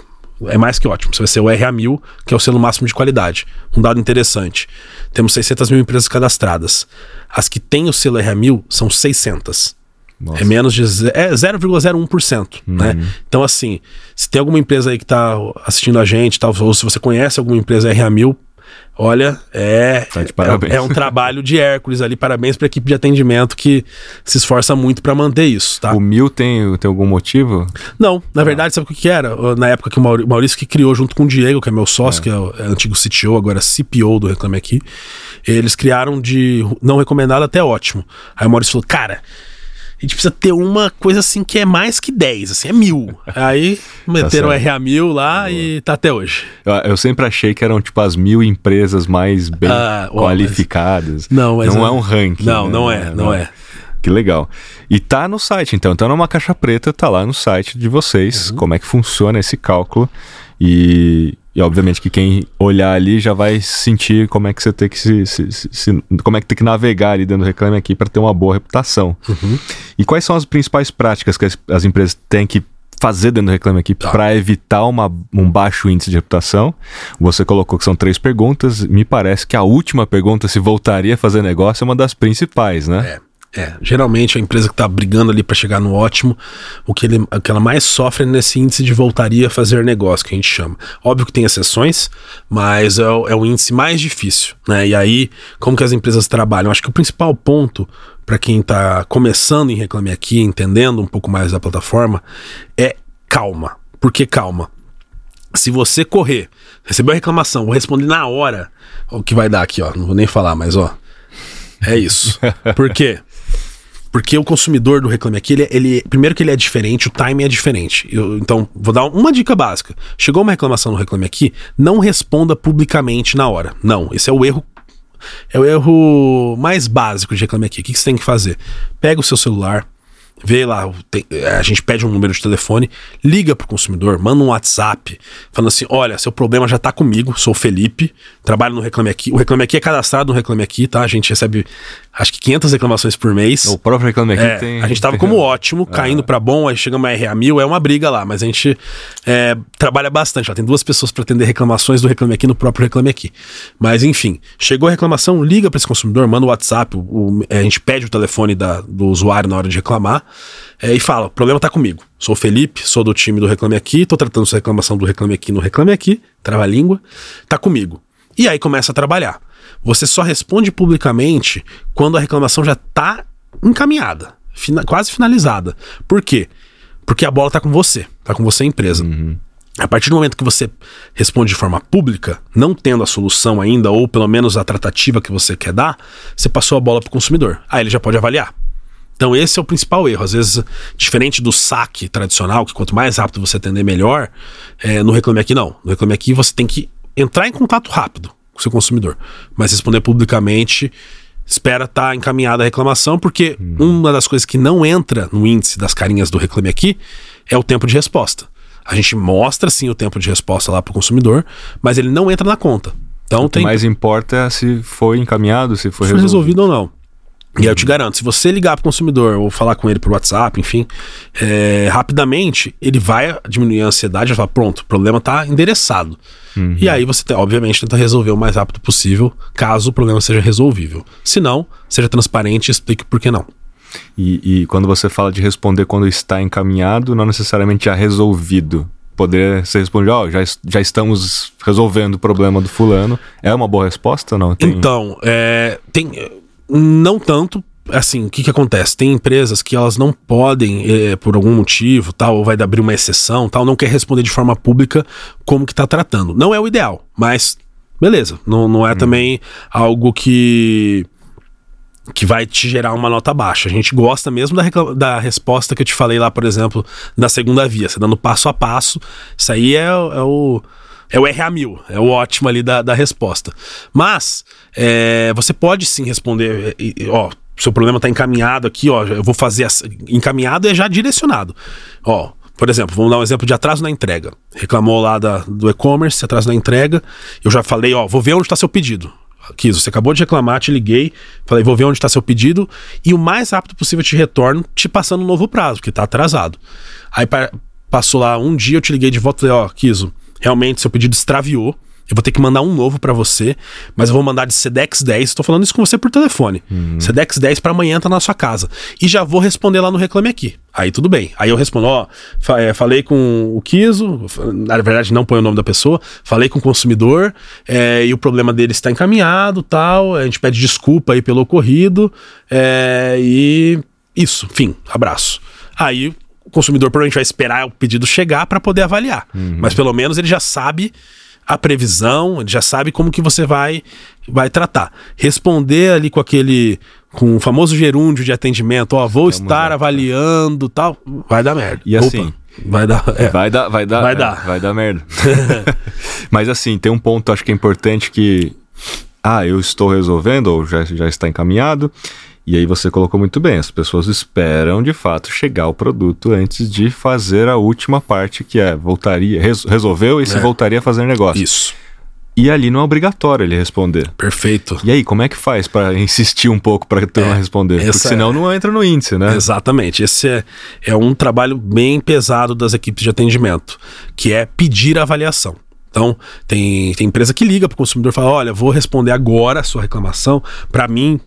é mais que ótimo. Você vai ser o RA1000, que é o selo máximo de qualidade. Um dado interessante. Temos 600 mil empresas cadastradas. As que têm o selo RA1000 são 600. Nossa. É menos de é 0,01%, uhum. né? Então assim, se tem alguma empresa aí que está assistindo a gente, tal, ou se você conhece alguma empresa RA1000, Olha, é, tá é, é, um trabalho de Hércules ali. Parabéns para a equipe de atendimento que se esforça muito para manter isso, tá? O mil tem, tem algum motivo? Não, na ah. verdade, sabe o que, que, era? Na época que o Maurício que criou junto com o Diego, que é meu sócio, é. que é o é antigo CTO, agora CPO do Reclame Aqui, eles criaram de não recomendado até ótimo. Aí o Maurício falou, cara, a gente precisa ter uma coisa assim que é mais que 10, assim, é mil. Aí meteram tá o RA mil lá Boa. e tá até hoje. Eu, eu, sempre achei que eram tipo as mil empresas mais bem ah, qualificadas. Mas... Não, não é, é um ranking. Não, né? não é, não é. Que legal. E tá no site, então. Então, numa caixa preta, tá lá no site de vocês, uhum. como é que funciona esse cálculo. E, e obviamente que quem olhar ali já vai sentir como é que você tem que se, se, se como é que tem que navegar ali dentro do reclame aqui para ter uma boa reputação. Uhum. E quais são as principais práticas que as, as empresas têm que fazer dentro do Reclame Aqui tá. para evitar uma, um baixo índice de reputação. Você colocou que são três perguntas. Me parece que a última pergunta, se voltaria a fazer negócio, é uma das principais, né? É. É, geralmente a empresa que está brigando ali para chegar no ótimo, o que, ele, o que ela mais sofre é nesse índice de voltaria a fazer negócio, que a gente chama. Óbvio que tem exceções, mas é o, é o índice mais difícil, né? E aí, como que as empresas trabalham? Acho que o principal ponto para quem está começando em Reclame Aqui, entendendo um pouco mais da plataforma, é calma. Por que calma? Se você correr, recebeu a reclamação, vou responder na hora, o que vai dar aqui, ó. Não vou nem falar, mas ó. É isso. Por quê? Porque o consumidor do Reclame Aqui, ele, ele, primeiro que ele é diferente, o timing é diferente. Eu, então, vou dar uma dica básica. Chegou uma reclamação no Reclame Aqui, não responda publicamente na hora. Não, esse é o erro é o erro mais básico de Reclame Aqui. O que, que você tem que fazer? Pega o seu celular, vê lá, tem, a gente pede um número de telefone, liga pro consumidor, manda um WhatsApp, falando assim: olha, seu problema já tá comigo, sou o Felipe, trabalho no Reclame Aqui. O Reclame Aqui é cadastrado no Reclame Aqui, tá? A gente recebe acho que 500 reclamações por mês. O próprio Reclame Aqui é, tem. A gente tava como ótimo, ah. caindo para bom, aí chegamos a RA mil, é uma briga lá, mas a gente é, trabalha bastante. Lá tem duas pessoas para atender reclamações do Reclame Aqui no próprio Reclame Aqui. Mas enfim, chegou a reclamação, liga para esse consumidor, manda o WhatsApp, o, o, a gente pede o telefone da, do usuário na hora de reclamar é, e fala: o problema tá comigo. Sou o Felipe, sou do time do Reclame Aqui, tô tratando sua reclamação do Reclame Aqui no Reclame Aqui, trava a língua, tá comigo. E aí começa a trabalhar. Você só responde publicamente quando a reclamação já tá encaminhada, fina, quase finalizada. Por quê? Porque a bola tá com você, tá com você a empresa. Uhum. A partir do momento que você responde de forma pública, não tendo a solução ainda, ou pelo menos a tratativa que você quer dar, você passou a bola para o consumidor. Aí ele já pode avaliar. Então esse é o principal erro. Às vezes, diferente do saque tradicional, que quanto mais rápido você atender, melhor, é, no Reclame Aqui não. No Reclame Aqui você tem que entrar em contato rápido com o seu consumidor. Mas responder publicamente, espera estar tá encaminhada a reclamação, porque hum. uma das coisas que não entra no índice das carinhas do Reclame Aqui é o tempo de resposta. A gente mostra sim o tempo de resposta lá para o consumidor, mas ele não entra na conta. Então o tem. Que mais importa é se foi encaminhado, se foi, se foi resolvido. resolvido ou não. E aí eu te garanto, se você ligar para o consumidor ou falar com ele por WhatsApp, enfim, é, rapidamente ele vai diminuir a ansiedade e falar, pronto, o problema está endereçado. Uhum. E aí você, obviamente, tenta resolver o mais rápido possível, caso o problema seja resolvível. Se não, seja transparente e explique por que não. E, e quando você fala de responder quando está encaminhado, não necessariamente já resolvido. Poder ser respondido, ó, oh, já, já estamos resolvendo o problema do fulano. É uma boa resposta ou não? Tem... Então, é, tem, não tanto, assim, o que, que acontece? Tem empresas que elas não podem, é, por algum motivo, tal, ou vai abrir uma exceção, tal, não quer responder de forma pública como que está tratando. Não é o ideal, mas beleza, não, não é hum. também algo que que vai te gerar uma nota baixa. A gente gosta mesmo da, da resposta que eu te falei lá, por exemplo, da segunda via, você dando passo a passo. Isso aí é, é o. É o RA1000, é o ótimo ali da, da resposta. Mas, é, você pode sim responder, ó, seu problema está encaminhado aqui, ó, eu vou fazer, encaminhado é já direcionado. Ó, por exemplo, vamos dar um exemplo de atraso na entrega. Reclamou lá da, do e-commerce, atraso na entrega. Eu já falei, ó, vou ver onde está seu pedido. Kiso, você acabou de reclamar, te liguei, falei, vou ver onde está seu pedido e o mais rápido possível te retorno, te passando um novo prazo, que está atrasado. Aí passou lá um dia, eu te liguei de volta e falei, ó, Kiso, realmente seu pedido extraviou eu vou ter que mandar um novo para você, mas eu vou mandar de Sedex 10. Estou falando isso com você por telefone. Uhum. Sedex 10 para amanhã tá na sua casa. E já vou responder lá no Reclame Aqui. Aí tudo bem. Aí eu respondo: ó, é, falei com o Kiso, na verdade não põe o nome da pessoa, falei com o consumidor é, e o problema dele está encaminhado tal. A gente pede desculpa aí pelo ocorrido. É, e isso, fim, abraço. Aí o consumidor provavelmente vai esperar o pedido chegar para poder avaliar. Uhum. Mas pelo menos ele já sabe a previsão, ele já sabe como que você vai vai tratar. Responder ali com aquele com o famoso gerúndio de atendimento, ó, vou Estamos estar avaliando, tal, vai dar merda. E assim, Opa, vai dar, é. vai dar, vai dar, vai é, dar, vai dar merda. Mas assim, tem um ponto acho que é importante que ah, eu estou resolvendo ou já, já está encaminhado. E aí você colocou muito bem, as pessoas esperam de fato chegar o produto antes de fazer a última parte que é voltaria, res, resolveu e é. se voltaria a fazer negócio. Isso. E ali não é obrigatório ele responder. Perfeito. E aí, como é que faz para insistir um pouco para a turma é, responder? Porque senão é... não entra no índice, né? Exatamente. Esse é, é um trabalho bem pesado das equipes de atendimento, que é pedir avaliação. Então, tem, tem empresa que liga para o consumidor e fala: olha, vou responder agora a sua reclamação. Para mim,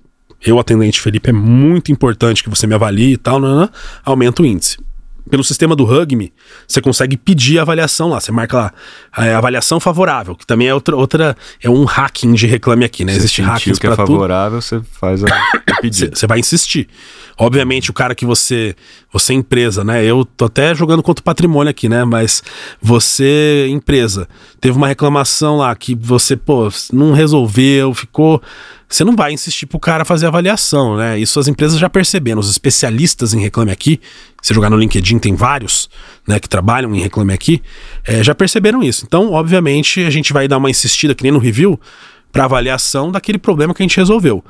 eu, atendente Felipe, é muito importante que você me avalie e tal, não, não, aumenta o índice. Pelo sistema do Hugme, você consegue pedir a avaliação lá. Você marca lá é, avaliação favorável, que também é outra, outra é um hacking de reclame aqui, né? Você Existe hacking que é favorável, tudo. você faz a, pedido. Você vai insistir. Obviamente, o cara que você, você é empresa, né? Eu tô até jogando contra o patrimônio aqui, né? Mas você, empresa, teve uma reclamação lá que você, pô, não resolveu, ficou você não vai insistir pro cara fazer avaliação, né? Isso as empresas já perceberam. Os especialistas em Reclame Aqui, se jogar no LinkedIn tem vários, né, que trabalham em Reclame Aqui, é, já perceberam isso. Então, obviamente, a gente vai dar uma insistida, que nem no review, para avaliação daquele problema que a gente resolveu.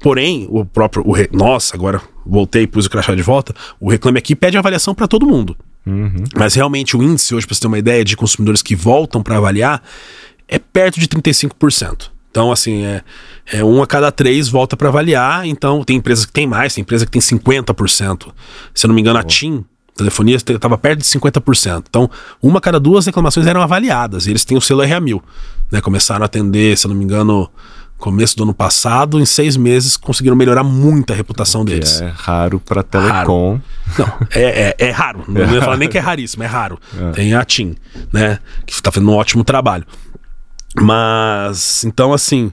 Porém, o próprio. O re... Nossa, agora voltei e pus o crachá de volta. O Reclame Aqui pede avaliação para todo mundo. Uhum. Mas realmente o índice, hoje, para você ter uma ideia, de consumidores que voltam para avaliar, é perto de 35%. Então, assim, é, é um a cada três volta para avaliar. Então, tem empresas que tem mais, tem empresa que tem 50%. Se eu não me engano, a TIM, telefonia, estava perto de 50%. Então, uma a cada duas reclamações eram avaliadas. E eles têm o selo RA1000. Né? Começaram a atender, se eu não me engano, começo do ano passado, em seis meses, conseguiram melhorar muito a reputação deles. É raro para telecom. Raro. Não, é, é, é raro. Não ia falar nem que é raríssimo, é raro. É. Tem a TIM, né? Que está fazendo um ótimo trabalho. Mas, então, assim.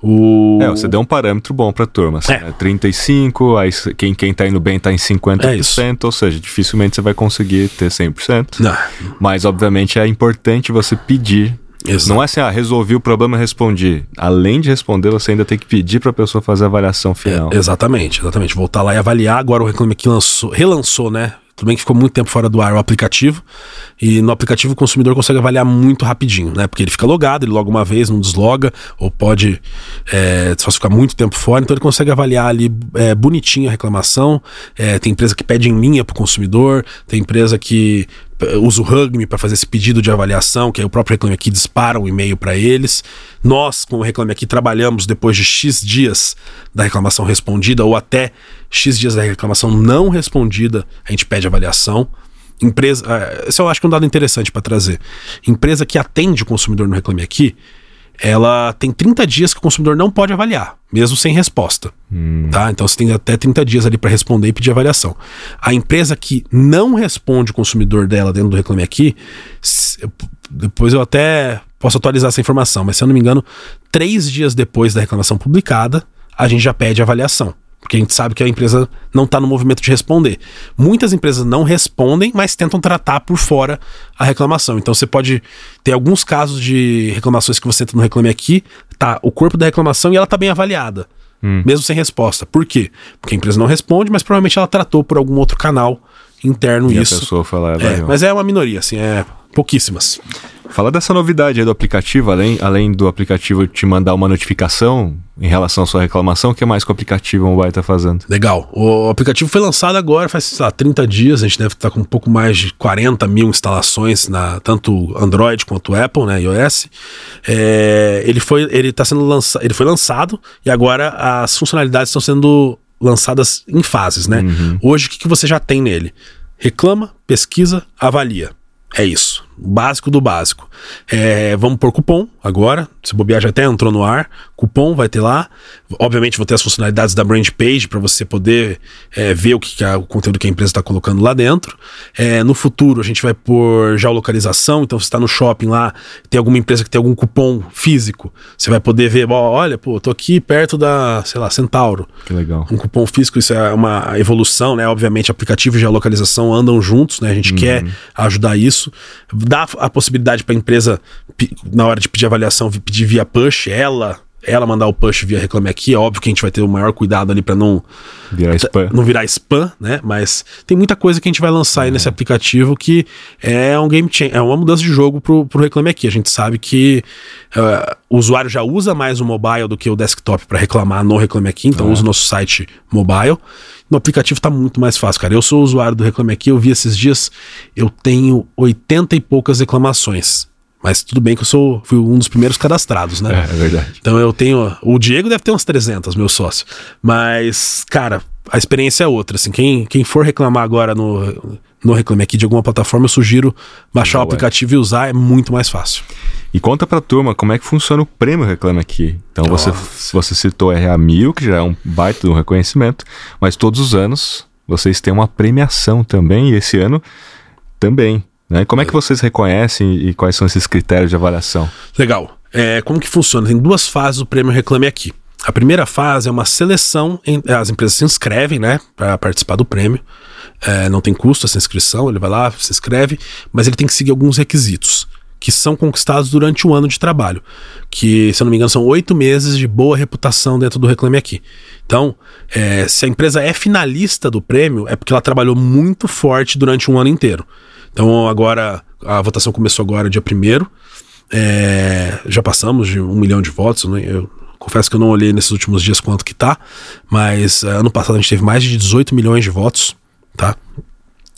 O... É, você deu um parâmetro bom pra turma. Assim, é. Né? 35, aí quem, quem tá indo bem tá em 50%, é ou seja, dificilmente você vai conseguir ter 100%. Não. Mas, obviamente, é importante você pedir Exato. Não é assim, ah, resolvi o problema, respondi. Além de responder, você ainda tem que pedir para a pessoa fazer a avaliação final. É, exatamente, exatamente. Voltar lá e avaliar. Agora o Reclame Aqui lançou, relançou, né? Tudo bem que ficou muito tempo fora do ar o aplicativo. E no aplicativo o consumidor consegue avaliar muito rapidinho, né? Porque ele fica logado, ele loga uma vez, não desloga, ou pode é, só ficar muito tempo fora. Então ele consegue avaliar ali é, bonitinho a reclamação. É, tem empresa que pede em linha para o consumidor, tem empresa que usa o Hugme para fazer esse pedido de avaliação, que aí o próprio Reclame Aqui dispara um e-mail para eles. Nós, com o Reclame Aqui, trabalhamos depois de X dias da reclamação respondida ou até X dias da reclamação não respondida, a gente pede avaliação. Empresa, uh, esse eu acho que é um dado interessante para trazer. Empresa que atende o consumidor no Reclame Aqui, ela tem 30 dias que o consumidor não pode avaliar, mesmo sem resposta. Hum. Tá? Então você tem até 30 dias ali para responder e pedir avaliação. A empresa que não responde o consumidor dela dentro do Reclame Aqui, depois eu até posso atualizar essa informação, mas se eu não me engano, três dias depois da reclamação publicada, a gente já pede avaliação. Porque a gente sabe que a empresa não está no movimento de responder. Muitas empresas não respondem, mas tentam tratar por fora a reclamação. Então você pode ter alguns casos de reclamações que você entra no Reclame Aqui, tá o corpo da reclamação e ela está bem avaliada. Hum. Mesmo sem resposta. Por quê? Porque a empresa não responde, mas provavelmente ela tratou por algum outro canal interno e isso. A pessoa lá, é, mas é uma minoria, assim, é pouquíssimas. Fala dessa novidade aí do aplicativo, além, além do aplicativo te mandar uma notificação em relação à sua reclamação, o que mais que o aplicativo mobile está fazendo? Legal. O aplicativo foi lançado agora, faz sei lá, 30 dias, a gente deve estar com um pouco mais de 40 mil instalações, na tanto Android quanto Apple, né, iOS. É, ele, foi, ele, tá sendo lança, ele foi lançado e agora as funcionalidades estão sendo lançadas em fases, né? Uhum. Hoje, o que, que você já tem nele? Reclama, pesquisa, avalia. É isso. Básico do básico. É, vamos por cupom agora. Se bobear já até entrou no ar. Cupom vai ter lá. Obviamente vou ter as funcionalidades da brand page para você poder é, ver o que, que o conteúdo que a empresa está colocando lá dentro. É, no futuro a gente vai por geolocalização. Então, se está no shopping lá, tem alguma empresa que tem algum cupom físico, você vai poder ver, ó, olha, pô, tô aqui perto da, sei lá, Centauro. Que legal. Um cupom físico, isso é uma evolução, né? Obviamente, aplicativo e geolocalização andam juntos, né? A gente uhum. quer ajudar isso. Dá a possibilidade para a empresa, na hora de pedir avaliação, pedir via push, ela ela mandar o push via Reclame Aqui, é óbvio que a gente vai ter o maior cuidado ali para não virar spam. não virar spam, né? Mas tem muita coisa que a gente vai lançar aí nesse aplicativo que é um game changer, é uma mudança de jogo pro, pro Reclame Aqui. A gente sabe que uh, o usuário já usa mais o mobile do que o desktop para reclamar no Reclame Aqui, então usa o nosso site mobile. No aplicativo tá muito mais fácil, cara. Eu sou usuário do Reclame Aqui, eu vi esses dias, eu tenho 80 e poucas reclamações. Mas tudo bem que eu sou fui um dos primeiros cadastrados, né? É, é verdade. Então eu tenho. O Diego deve ter umas 300, meu sócio. Mas, cara, a experiência é outra. Assim, quem, quem for reclamar agora no, no Reclame Aqui de alguma plataforma, eu sugiro baixar o aplicativo e usar, é muito mais fácil. E conta pra turma como é que funciona o prêmio Reclame Aqui. Então você, você citou RA 1000, que já é um baita de um reconhecimento, mas todos os anos vocês têm uma premiação também, e esse ano também. Né? Como é que vocês reconhecem e quais são esses critérios de avaliação? Legal. É, como que funciona? Tem duas fases do prêmio Reclame Aqui. A primeira fase é uma seleção, em, as empresas se inscrevem, né, para participar do prêmio. É, não tem custo essa inscrição, ele vai lá, se inscreve, mas ele tem que seguir alguns requisitos que são conquistados durante um ano de trabalho, que, se eu não me engano, são oito meses de boa reputação dentro do Reclame Aqui. Então, é, se a empresa é finalista do prêmio, é porque ela trabalhou muito forte durante um ano inteiro. Então agora a votação começou agora dia 1 é, já passamos de um milhão de votos. Né? Eu confesso que eu não olhei nesses últimos dias quanto que tá, mas é, ano passado a gente teve mais de 18 milhões de votos, tá?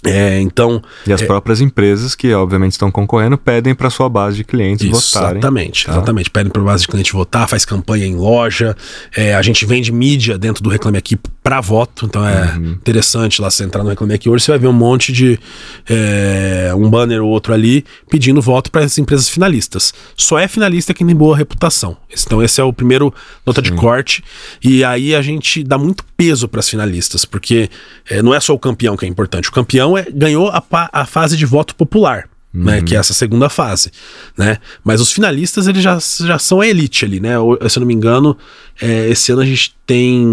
É, então. E as é, próprias empresas que, obviamente, estão concorrendo, pedem para sua base de clientes isso, votarem. Exatamente, tá? exatamente. Pedem para a base de clientes votar, faz campanha em loja. É, a gente vende mídia dentro do Reclame Aqui para voto. Então é uhum. interessante lá você entrar no Reclame Aqui hoje, você vai ver um monte de. É, um banner ou outro ali pedindo voto para as empresas finalistas. Só é finalista quem tem boa reputação. Então, esse é o primeiro nota Sim. de corte. E aí a gente dá muito peso para as finalistas, porque é, não é só o campeão que é importante. O campeão é, ganhou a, a fase de voto popular. Uhum. Né, que é essa segunda fase, né? Mas os finalistas eles já, já são a elite ali, né? Se eu não me engano, é, esse ano a gente tem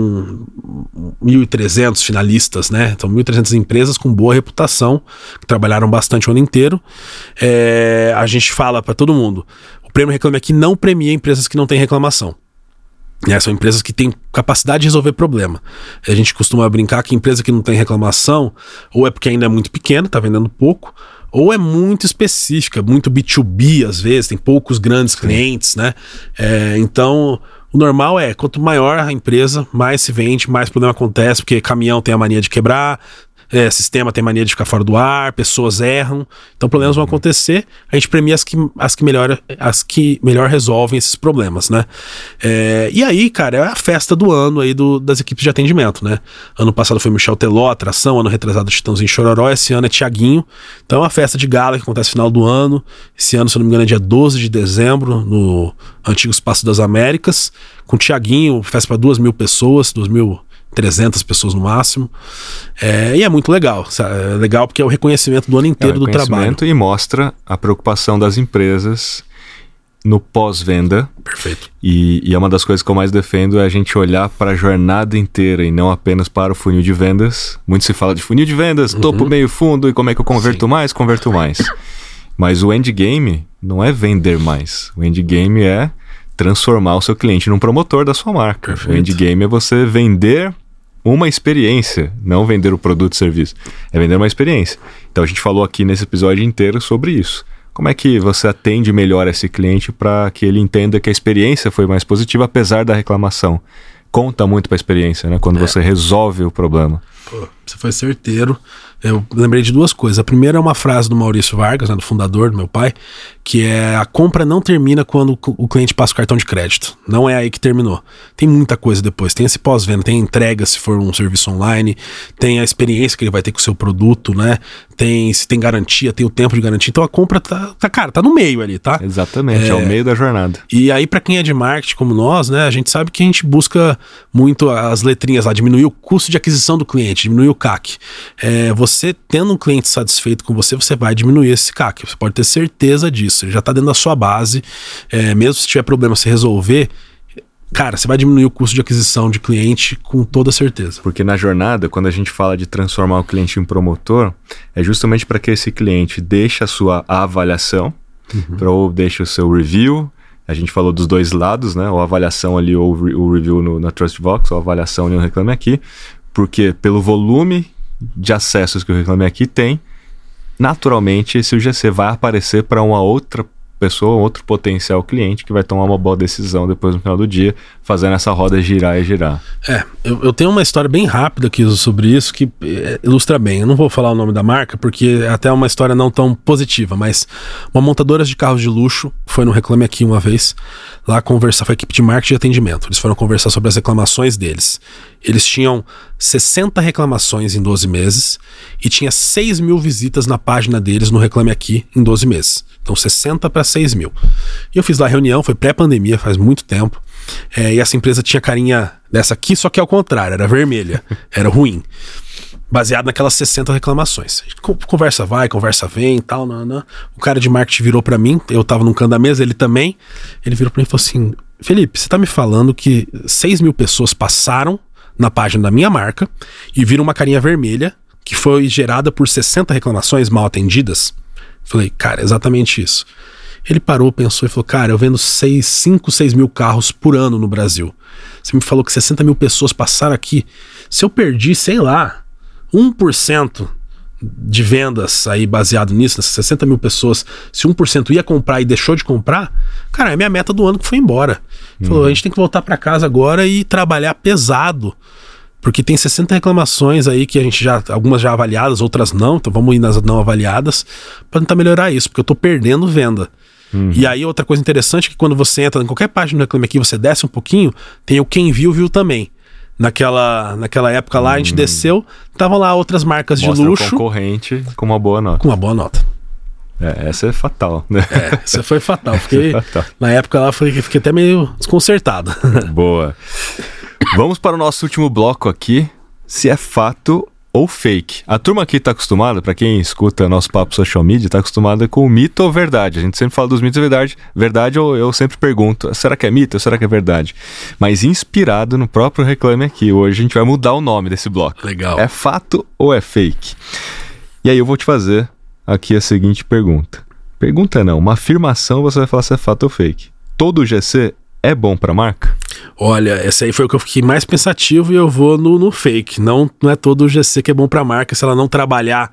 1.300 finalistas, né? Então 1.300 empresas com boa reputação que trabalharam bastante o ano inteiro. É, a gente fala para todo mundo: o prêmio Reclame Aqui não premia empresas que não têm reclamação. É, são empresas que têm capacidade de resolver problema. A gente costuma brincar que empresa que não tem reclamação, ou é porque ainda é muito pequena, está vendendo pouco, ou é muito específica, muito B2B às vezes, tem poucos grandes clientes, né? É, então, o normal é, quanto maior a empresa, mais se vende, mais problema acontece, porque caminhão tem a mania de quebrar, é, sistema tem mania de ficar fora do ar, pessoas erram, então problemas vão acontecer. A gente premia as que, as que, melhor, as que melhor resolvem esses problemas, né? É, e aí, cara, é a festa do ano aí do, das equipes de atendimento, né? Ano passado foi Michel Teló, atração, ano retrasado Chitãozinho Chororó, esse ano é Tiaguinho. Então é uma festa de gala que acontece no final do ano. Esse ano, se eu não me engano, é dia 12 de dezembro, no antigo Espaço das Américas, com Tiaguinho, festa para duas mil pessoas, duas mil 300 pessoas no máximo. É, e é muito legal. É legal porque é o reconhecimento do ano inteiro é do trabalho. E mostra a preocupação das empresas no pós-venda. Perfeito. E, e, é uma das coisas que eu mais defendo é a gente olhar para a jornada inteira e não apenas para o funil de vendas. Muito se fala de funil de vendas, uhum. topo, meio, fundo e como é que eu converto Sim. mais, converto mais. Mas o endgame não é vender mais. O endgame é transformar o seu cliente num promotor da sua marca. Perfeito. O endgame é você vender uma experiência, não vender o produto e serviço. É vender uma experiência. Então a gente falou aqui nesse episódio inteiro sobre isso. Como é que você atende melhor esse cliente para que ele entenda que a experiência foi mais positiva apesar da reclamação? Conta muito para a experiência, né? Quando é. você resolve o problema. Pô, você foi certeiro eu lembrei de duas coisas. A primeira é uma frase do Maurício Vargas, né, do fundador do meu pai, que é a compra não termina quando o cliente passa o cartão de crédito. Não é aí que terminou. Tem muita coisa depois. Tem esse pós-venda, tem a entrega se for um serviço online, tem a experiência que ele vai ter com o seu produto, né? Tem se tem garantia, tem o tempo de garantia. Então a compra tá, tá cara, tá no meio ali, tá? Exatamente, é, é o meio da jornada. E aí para quem é de marketing como nós, né, a gente sabe que a gente busca muito as letrinhas lá, diminuir o custo de aquisição do cliente, diminuir o CAC. É, você você tendo um cliente satisfeito com você, você vai diminuir esse CAC. Você pode ter certeza disso. Ele já está dentro da sua base. É, mesmo se tiver problema se resolver, cara, você vai diminuir o custo de aquisição de cliente com toda certeza. Porque na jornada, quando a gente fala de transformar o cliente em promotor, é justamente para que esse cliente deixe a sua avaliação, uhum. ou deixe o seu review. A gente falou dos dois lados, né? Ou avaliação ali, ou o review no, na Trustbox, ou avaliação no Reclame Aqui. Porque pelo volume de acessos que o Reclame Aqui tem, naturalmente esse UGC vai aparecer para uma outra pessoa, outro potencial cliente que vai tomar uma boa decisão depois no final do dia, fazendo essa roda girar e girar. É, eu, eu tenho uma história bem rápida aqui sobre isso que é, ilustra bem. Eu não vou falar o nome da marca porque é até uma história não tão positiva, mas uma montadora de carros de luxo foi no Reclame Aqui uma vez, lá conversar, foi a equipe de marketing e atendimento. Eles foram conversar sobre as reclamações deles. Eles tinham 60 reclamações em 12 meses e tinha 6 mil visitas na página deles no Reclame Aqui em 12 meses. Então 60 para 6 mil. E eu fiz lá reunião, foi pré-pandemia, faz muito tempo. É, e essa empresa tinha carinha dessa aqui, só que ao contrário, era vermelha, era ruim. Baseado naquelas 60 reclamações. Conversa vai, conversa vem tal. Não, não. O cara de marketing virou para mim, eu tava num canto da mesa, ele também. Ele virou pra mim e falou assim: Felipe, você tá me falando que 6 mil pessoas passaram na página da minha marca e viram uma carinha vermelha que foi gerada por 60 reclamações mal atendidas? Falei, cara, exatamente isso. Ele parou, pensou e falou: Cara, eu vendo 6, 5, 6 mil carros por ano no Brasil. Você me falou que 60 mil pessoas passaram aqui. Se eu perdi, sei lá, 1% de vendas aí baseado nisso, nessas 60 mil pessoas, se 1% ia comprar e deixou de comprar, cara, é minha meta do ano que foi embora. Uhum. Falou: A gente tem que voltar para casa agora e trabalhar pesado porque tem 60 reclamações aí que a gente já, algumas já avaliadas, outras não, então vamos ir nas não avaliadas para tentar melhorar isso, porque eu tô perdendo venda. Uhum. E aí, outra coisa interessante é que quando você entra em qualquer página do Reclame Aqui, você desce um pouquinho, tem o quem viu, viu também. Naquela, naquela época lá, a gente hum. desceu, estavam lá outras marcas Mostra de luxo. concorrente com uma boa nota. Com uma boa nota. É, essa é fatal, né? É, essa foi fatal. Fiquei, fatal. Na época lá, fiquei, fiquei até meio desconcertado. Boa. Vamos para o nosso último bloco aqui. Se é fato ou fake. A turma aqui está acostumada, para quem escuta nosso papo social media, está acostumada com mito ou verdade. A gente sempre fala dos mitos e verdade. Verdade eu, eu sempre pergunto, será que é mito ou será que é verdade? Mas inspirado no próprio Reclame Aqui, hoje a gente vai mudar o nome desse bloco. Legal. É fato ou é fake? E aí eu vou te fazer aqui a seguinte pergunta. Pergunta não, uma afirmação você vai falar se é fato ou fake. Todo GC é bom para marca? Olha, esse aí foi o que eu fiquei mais pensativo e eu vou no, no fake. Não, não é todo o GC que é bom para marca. Se ela não trabalhar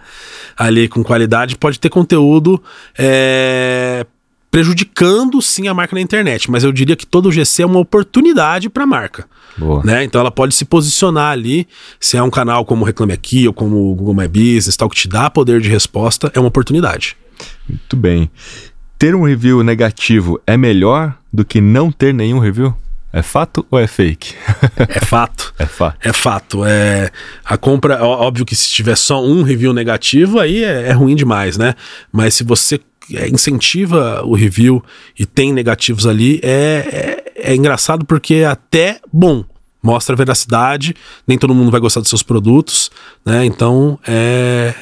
ali com qualidade, pode ter conteúdo é, prejudicando sim a marca na internet. Mas eu diria que todo o GC é uma oportunidade para a marca. Né? Então ela pode se posicionar ali. Se é um canal como Reclame Aqui ou como o Google My Business, tal, que te dá poder de resposta, é uma oportunidade. Muito bem. Ter um review negativo é melhor do que não ter nenhum review? É fato ou é fake? é fato. É fato. É fato. É, a compra, óbvio que se tiver só um review negativo, aí é, é ruim demais, né? Mas se você é, incentiva o review e tem negativos ali, é, é, é engraçado porque é até bom. Mostra a veracidade, nem todo mundo vai gostar dos seus produtos, né? Então, é.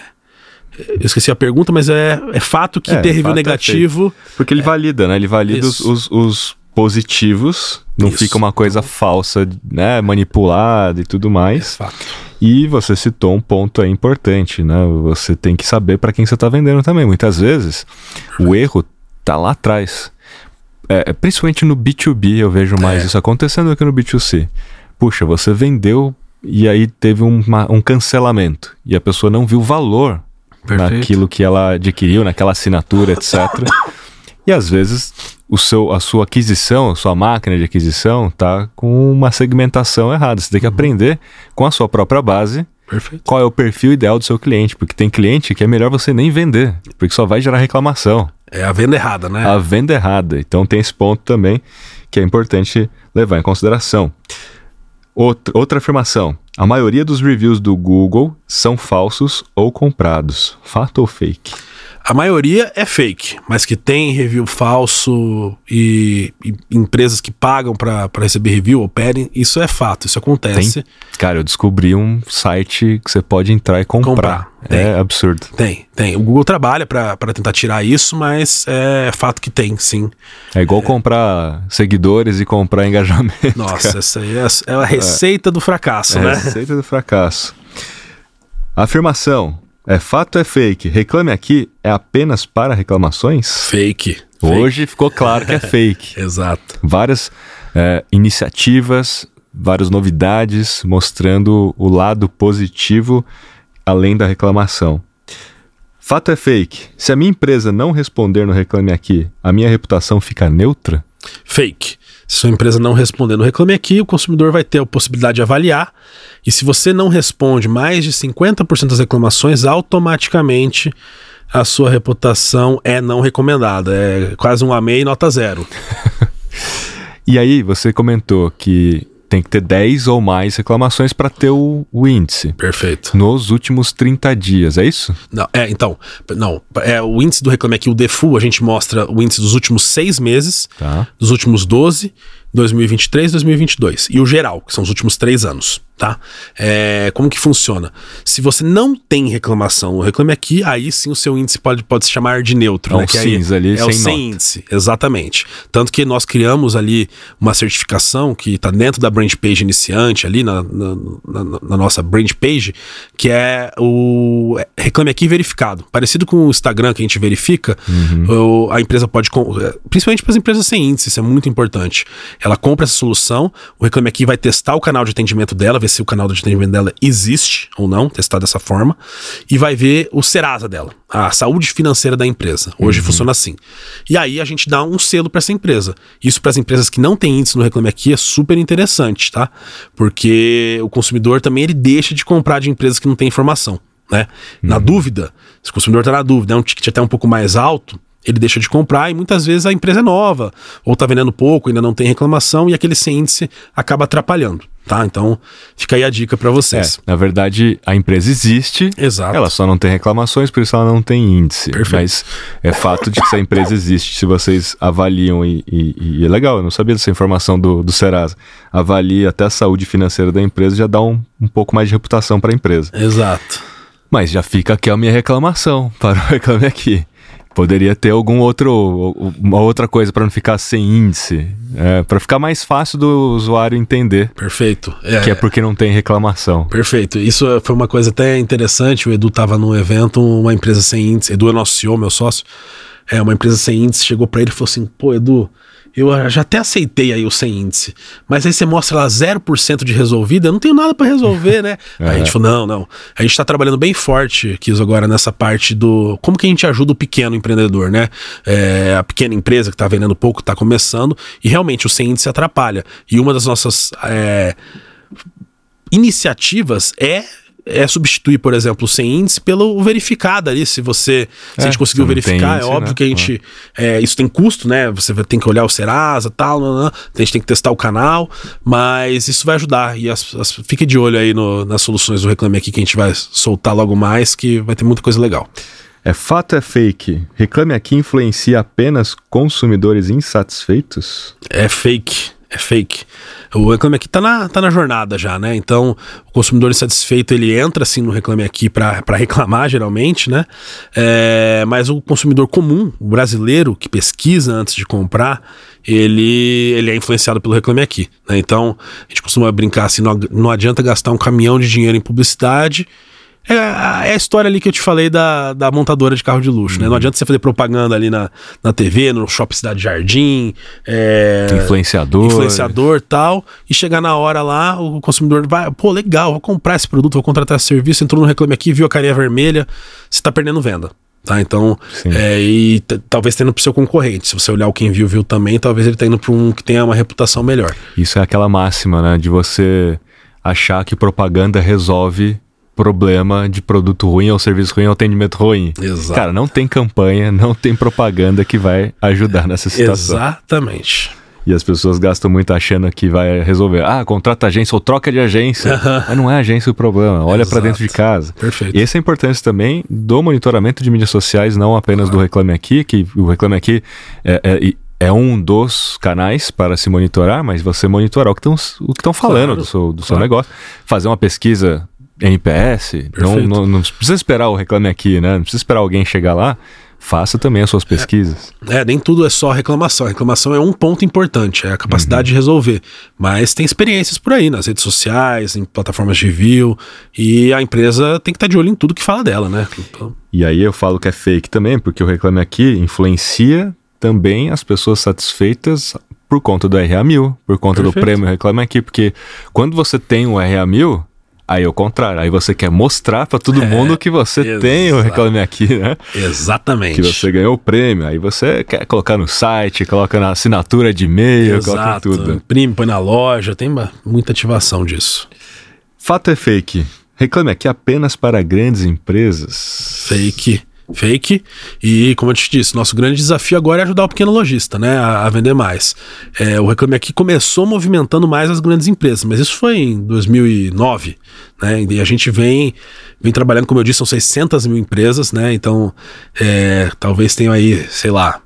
Eu esqueci a pergunta, mas é, é fato que é, ter review é negativo. porque ele valida, né? Ele valida os, os, os positivos, não Isso. fica uma coisa falsa, né, manipulada e tudo mais. É e você citou um ponto aí importante, né? Você tem que saber para quem você está vendendo também. Muitas vezes o erro tá lá atrás. É, principalmente no B2B eu vejo mais é. isso acontecendo do que no B2C. Puxa, você vendeu e aí teve uma, um cancelamento e a pessoa não viu valor Perfeito. naquilo que ela adquiriu, naquela assinatura, etc. E às vezes o seu, a sua aquisição, a sua máquina de aquisição está com uma segmentação errada. Você tem que uhum. aprender com a sua própria base Perfeito. qual é o perfil ideal do seu cliente. Porque tem cliente que é melhor você nem vender, porque só vai gerar reclamação. É a venda errada, né? A venda errada. Então tem esse ponto também que é importante levar em consideração. Outra, outra afirmação: a maioria dos reviews do Google são falsos ou comprados. Fato ou fake? A maioria é fake, mas que tem review falso e, e empresas que pagam para receber review ou pedem, isso é fato, isso acontece. Tem? Cara, eu descobri um site que você pode entrar e comprar. comprar. É absurdo. Tem, tem. O Google trabalha para tentar tirar isso, mas é fato que tem, sim. É igual é. comprar seguidores e comprar engajamento. Nossa, cara. essa aí é, é a receita é. do fracasso, é né? A receita do fracasso. Afirmação: é fato é fake? Reclame aqui é apenas para reclamações? Fake. Hoje fake. ficou claro que é fake. Exato. Várias é, iniciativas, várias novidades mostrando o lado positivo além da reclamação. Fato é fake. Se a minha empresa não responder no Reclame Aqui, a minha reputação fica neutra? Fake. Se sua empresa não responder no Reclame Aqui, o consumidor vai ter a possibilidade de avaliar. E se você não responde mais de 50% das reclamações, automaticamente a sua reputação é não recomendada. É quase um AMEI nota zero. e aí, você comentou que tem que ter 10 ou mais reclamações para ter o, o, índice. Perfeito. Nos últimos 30 dias, é isso? Não, é, então, não, é o índice do Reclame Aqui, o DEFU, a gente mostra o índice dos últimos seis meses, tá. dos últimos 12, 2023 2022. E o geral, que são os últimos três anos tá? É, como que funciona? Se você não tem reclamação, reclame aqui, aí sim o seu índice pode, pode se chamar de neutro, é né? Um que cinza ali, é sem o sem índice, exatamente. Tanto que nós criamos ali uma certificação que está dentro da brand page iniciante ali na, na, na, na, nossa brand page, que é o reclame aqui verificado, parecido com o Instagram que a gente verifica. Uhum. a empresa pode, é, principalmente para as empresas sem índice, isso é muito importante. Ela compra essa solução, o reclame aqui vai testar o canal de atendimento dela ver se o canal de atendimento dela existe ou não, testar dessa forma, e vai ver o Serasa dela, a saúde financeira da empresa. Hoje uhum. funciona assim. E aí a gente dá um selo para essa empresa. Isso para as empresas que não têm índice no Reclame Aqui é super interessante, tá? Porque o consumidor também ele deixa de comprar de empresas que não têm informação. Né? Na uhum. dúvida, se o consumidor está na dúvida, é um ticket até um pouco mais alto, ele deixa de comprar e muitas vezes a empresa é nova, ou está vendendo pouco, ainda não tem reclamação, e aquele sem índice acaba atrapalhando. Tá? Então, fica aí a dica para vocês. É, na verdade, a empresa existe. Exato. Ela só não tem reclamações, por isso ela não tem índice. Perfeito. Mas é fato de que essa empresa existe. Se vocês avaliam, e, e, e, é legal, eu não sabia dessa informação do, do Serasa. Avalie até a saúde financeira da empresa já dá um, um pouco mais de reputação para a empresa. Exato. Mas já fica aqui a minha reclamação para o Reclame Aqui. Poderia ter algum outro, uma outra coisa para não ficar sem índice, é, para ficar mais fácil do usuário entender. Perfeito. É, que é porque não tem reclamação. Perfeito. Isso foi uma coisa até interessante. O Edu estava num evento, uma empresa sem índice. Edu é nosso CEO, meu sócio. É uma empresa sem índice. Chegou para ele e falou assim: Pô, Edu, eu já até aceitei aí o sem índice, mas aí você mostra lá 0% de resolvida, eu não tenho nada para resolver, né? é. Aí a gente falou, não, não. A gente tá trabalhando bem forte, Kis, agora nessa parte do como que a gente ajuda o pequeno empreendedor, né? É, a pequena empresa que tá vendendo pouco, tá começando, e realmente o sem índice atrapalha. E uma das nossas é, iniciativas é é substituir, por exemplo, o sem índice pelo verificado ali. Se você se a gente é, conseguiu verificar, índice, é óbvio né? que a gente. É, isso tem custo, né? Você tem que olhar o Serasa tal, não, não, a gente tem que testar o canal, mas isso vai ajudar. E as, as, fique de olho aí no, nas soluções do Reclame Aqui que a gente vai soltar logo mais, que vai ter muita coisa legal. É fato é fake? Reclame Aqui influencia apenas consumidores insatisfeitos? É fake é fake. O Reclame Aqui tá na, tá na jornada já, né? Então, o consumidor insatisfeito, ele entra assim no Reclame Aqui para reclamar, geralmente, né? É, mas o consumidor comum, o brasileiro que pesquisa antes de comprar, ele, ele é influenciado pelo Reclame Aqui, né? Então, a gente costuma brincar assim, não, não adianta gastar um caminhão de dinheiro em publicidade é, é, a história ali que eu te falei da, da montadora de carro de luxo, uhum. né? Não uhum. adianta você fazer propaganda ali na, na TV, no Shopping Cidade Jardim. É, influenciador. Influenciador tal. E chegar na hora lá, o consumidor vai, pô, legal, vou comprar esse produto, vou contratar esse serviço, entrou no Reclame Aqui, viu a carinha vermelha, você tá perdendo venda. Tá, então, é, e talvez tendo pro seu concorrente. Se você olhar o quem viu, viu também, talvez ele tá indo pra um que tenha uma reputação melhor. Isso é aquela máxima, né? De você achar que propaganda resolve problema de produto ruim ou serviço ruim ou atendimento ruim. Exato. Cara, não tem campanha, não tem propaganda que vai ajudar nessa situação. Exatamente. E as pessoas gastam muito achando que vai resolver. Ah, contrata agência ou troca de agência. Mas não é agência o problema. Olha para dentro de casa. Perfeito. E essa é a importância também do monitoramento de mídias sociais, não apenas do Reclame Aqui, que o Reclame Aqui é, é, é um dos canais para se monitorar, mas você monitorar o que estão falando claro, do seu, do claro. seu negócio. Fazer uma pesquisa NPS. Então não, não, precisa esperar o Reclame Aqui, né? Não precisa esperar alguém chegar lá. Faça também as suas pesquisas. É, é nem tudo é só reclamação. A reclamação é um ponto importante, é a capacidade uhum. de resolver. Mas tem experiências por aí, nas redes sociais, em plataformas de review, e a empresa tem que estar de olho em tudo que fala dela, né? Então... E aí eu falo que é fake também, porque o Reclame Aqui influencia também as pessoas satisfeitas por conta do RA1000, por conta Perfeito. do prêmio Reclame Aqui, porque quando você tem o RA1000, Aí é o contrário, aí você quer mostrar para todo é, mundo que você tem o Reclame Aqui, né? Exatamente. Que você ganhou o prêmio, aí você quer colocar no site, coloca na assinatura de e-mail, coloca tudo. Imprime, põe na loja, tem muita ativação disso. Fato é fake. Reclame Aqui apenas para grandes empresas. Fake fake. E, como eu te disse, nosso grande desafio agora é ajudar o pequeno lojista, né, a, a vender mais. É, o Reclame Aqui começou movimentando mais as grandes empresas, mas isso foi em 2009, né, e a gente vem, vem trabalhando, como eu disse, são 600 mil empresas, né, então é, talvez tenham aí, sei lá,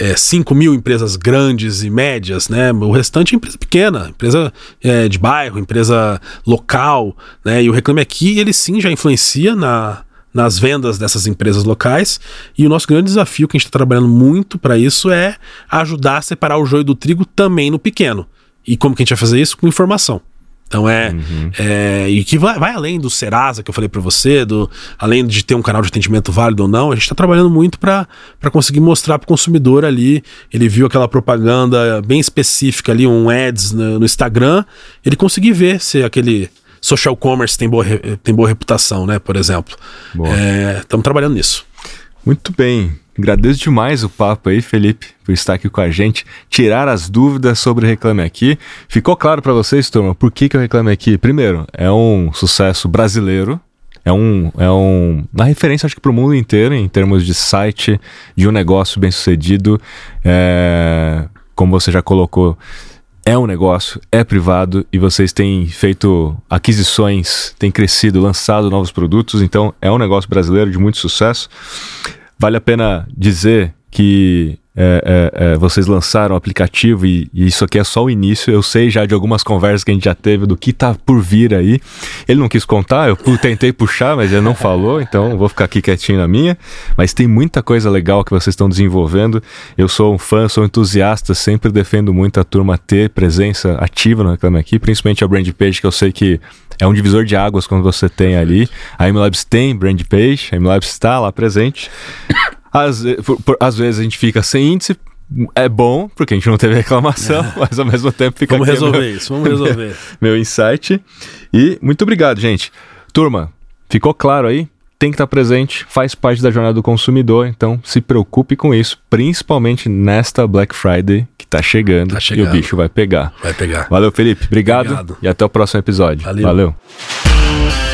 é, 5 mil empresas grandes e médias, né? O restante é empresa pequena, empresa é, de bairro, empresa local, né? E o Reclame Aqui, ele sim já influencia na, nas vendas dessas empresas locais. E o nosso grande desafio, que a gente está trabalhando muito para isso, é ajudar a separar o joio do trigo também no pequeno. E como que a gente vai fazer isso? Com informação. Então é, uhum. é, e que vai, vai, além do Serasa que eu falei para você, do além de ter um canal de atendimento válido ou não, a gente está trabalhando muito para conseguir mostrar para o consumidor ali. Ele viu aquela propaganda bem específica ali, um ads no, no Instagram, ele conseguir ver se aquele social commerce tem boa, tem boa reputação, né? Por exemplo. Estamos é, trabalhando nisso. Muito bem. Agradeço demais o papo aí, Felipe, por estar aqui com a gente, tirar as dúvidas sobre Reclame Aqui. Ficou claro para vocês, turma, por que, que o Reclame Aqui, primeiro, é um sucesso brasileiro, é um, é um, uma referência, acho que para o mundo inteiro, em termos de site, de um negócio bem sucedido. É, como você já colocou, é um negócio, é privado e vocês têm feito aquisições, têm crescido, lançado novos produtos, então é um negócio brasileiro de muito sucesso. Vale a pena dizer que é, é, é, vocês lançaram o aplicativo e, e, isso aqui é só o início. Eu sei já de algumas conversas que a gente já teve do que tá por vir aí. Ele não quis contar, eu tentei puxar, mas ele não falou, então vou ficar aqui quietinho na minha. Mas tem muita coisa legal que vocês estão desenvolvendo. Eu sou um fã, sou entusiasta, sempre defendo muito a turma ter presença ativa no Reclame Aqui, principalmente a brand page, que eu sei que é um divisor de águas quando você tem ali. A MLabs tem brand page, a MLabs está lá presente. Às, por, por, às vezes a gente fica sem índice, é bom, porque a gente não teve reclamação, é. mas ao mesmo tempo fica Vamos resolver meu, isso, vamos resolver. Meu, meu insight. E muito obrigado, gente. Turma, ficou claro aí? Tem que estar presente, faz parte da jornada do consumidor, então se preocupe com isso, principalmente nesta Black Friday que está chegando, tá chegando. e o bicho vai pegar. Vai pegar. Valeu, Felipe. Obrigado, obrigado. e até o próximo episódio. Valeu. Valeu.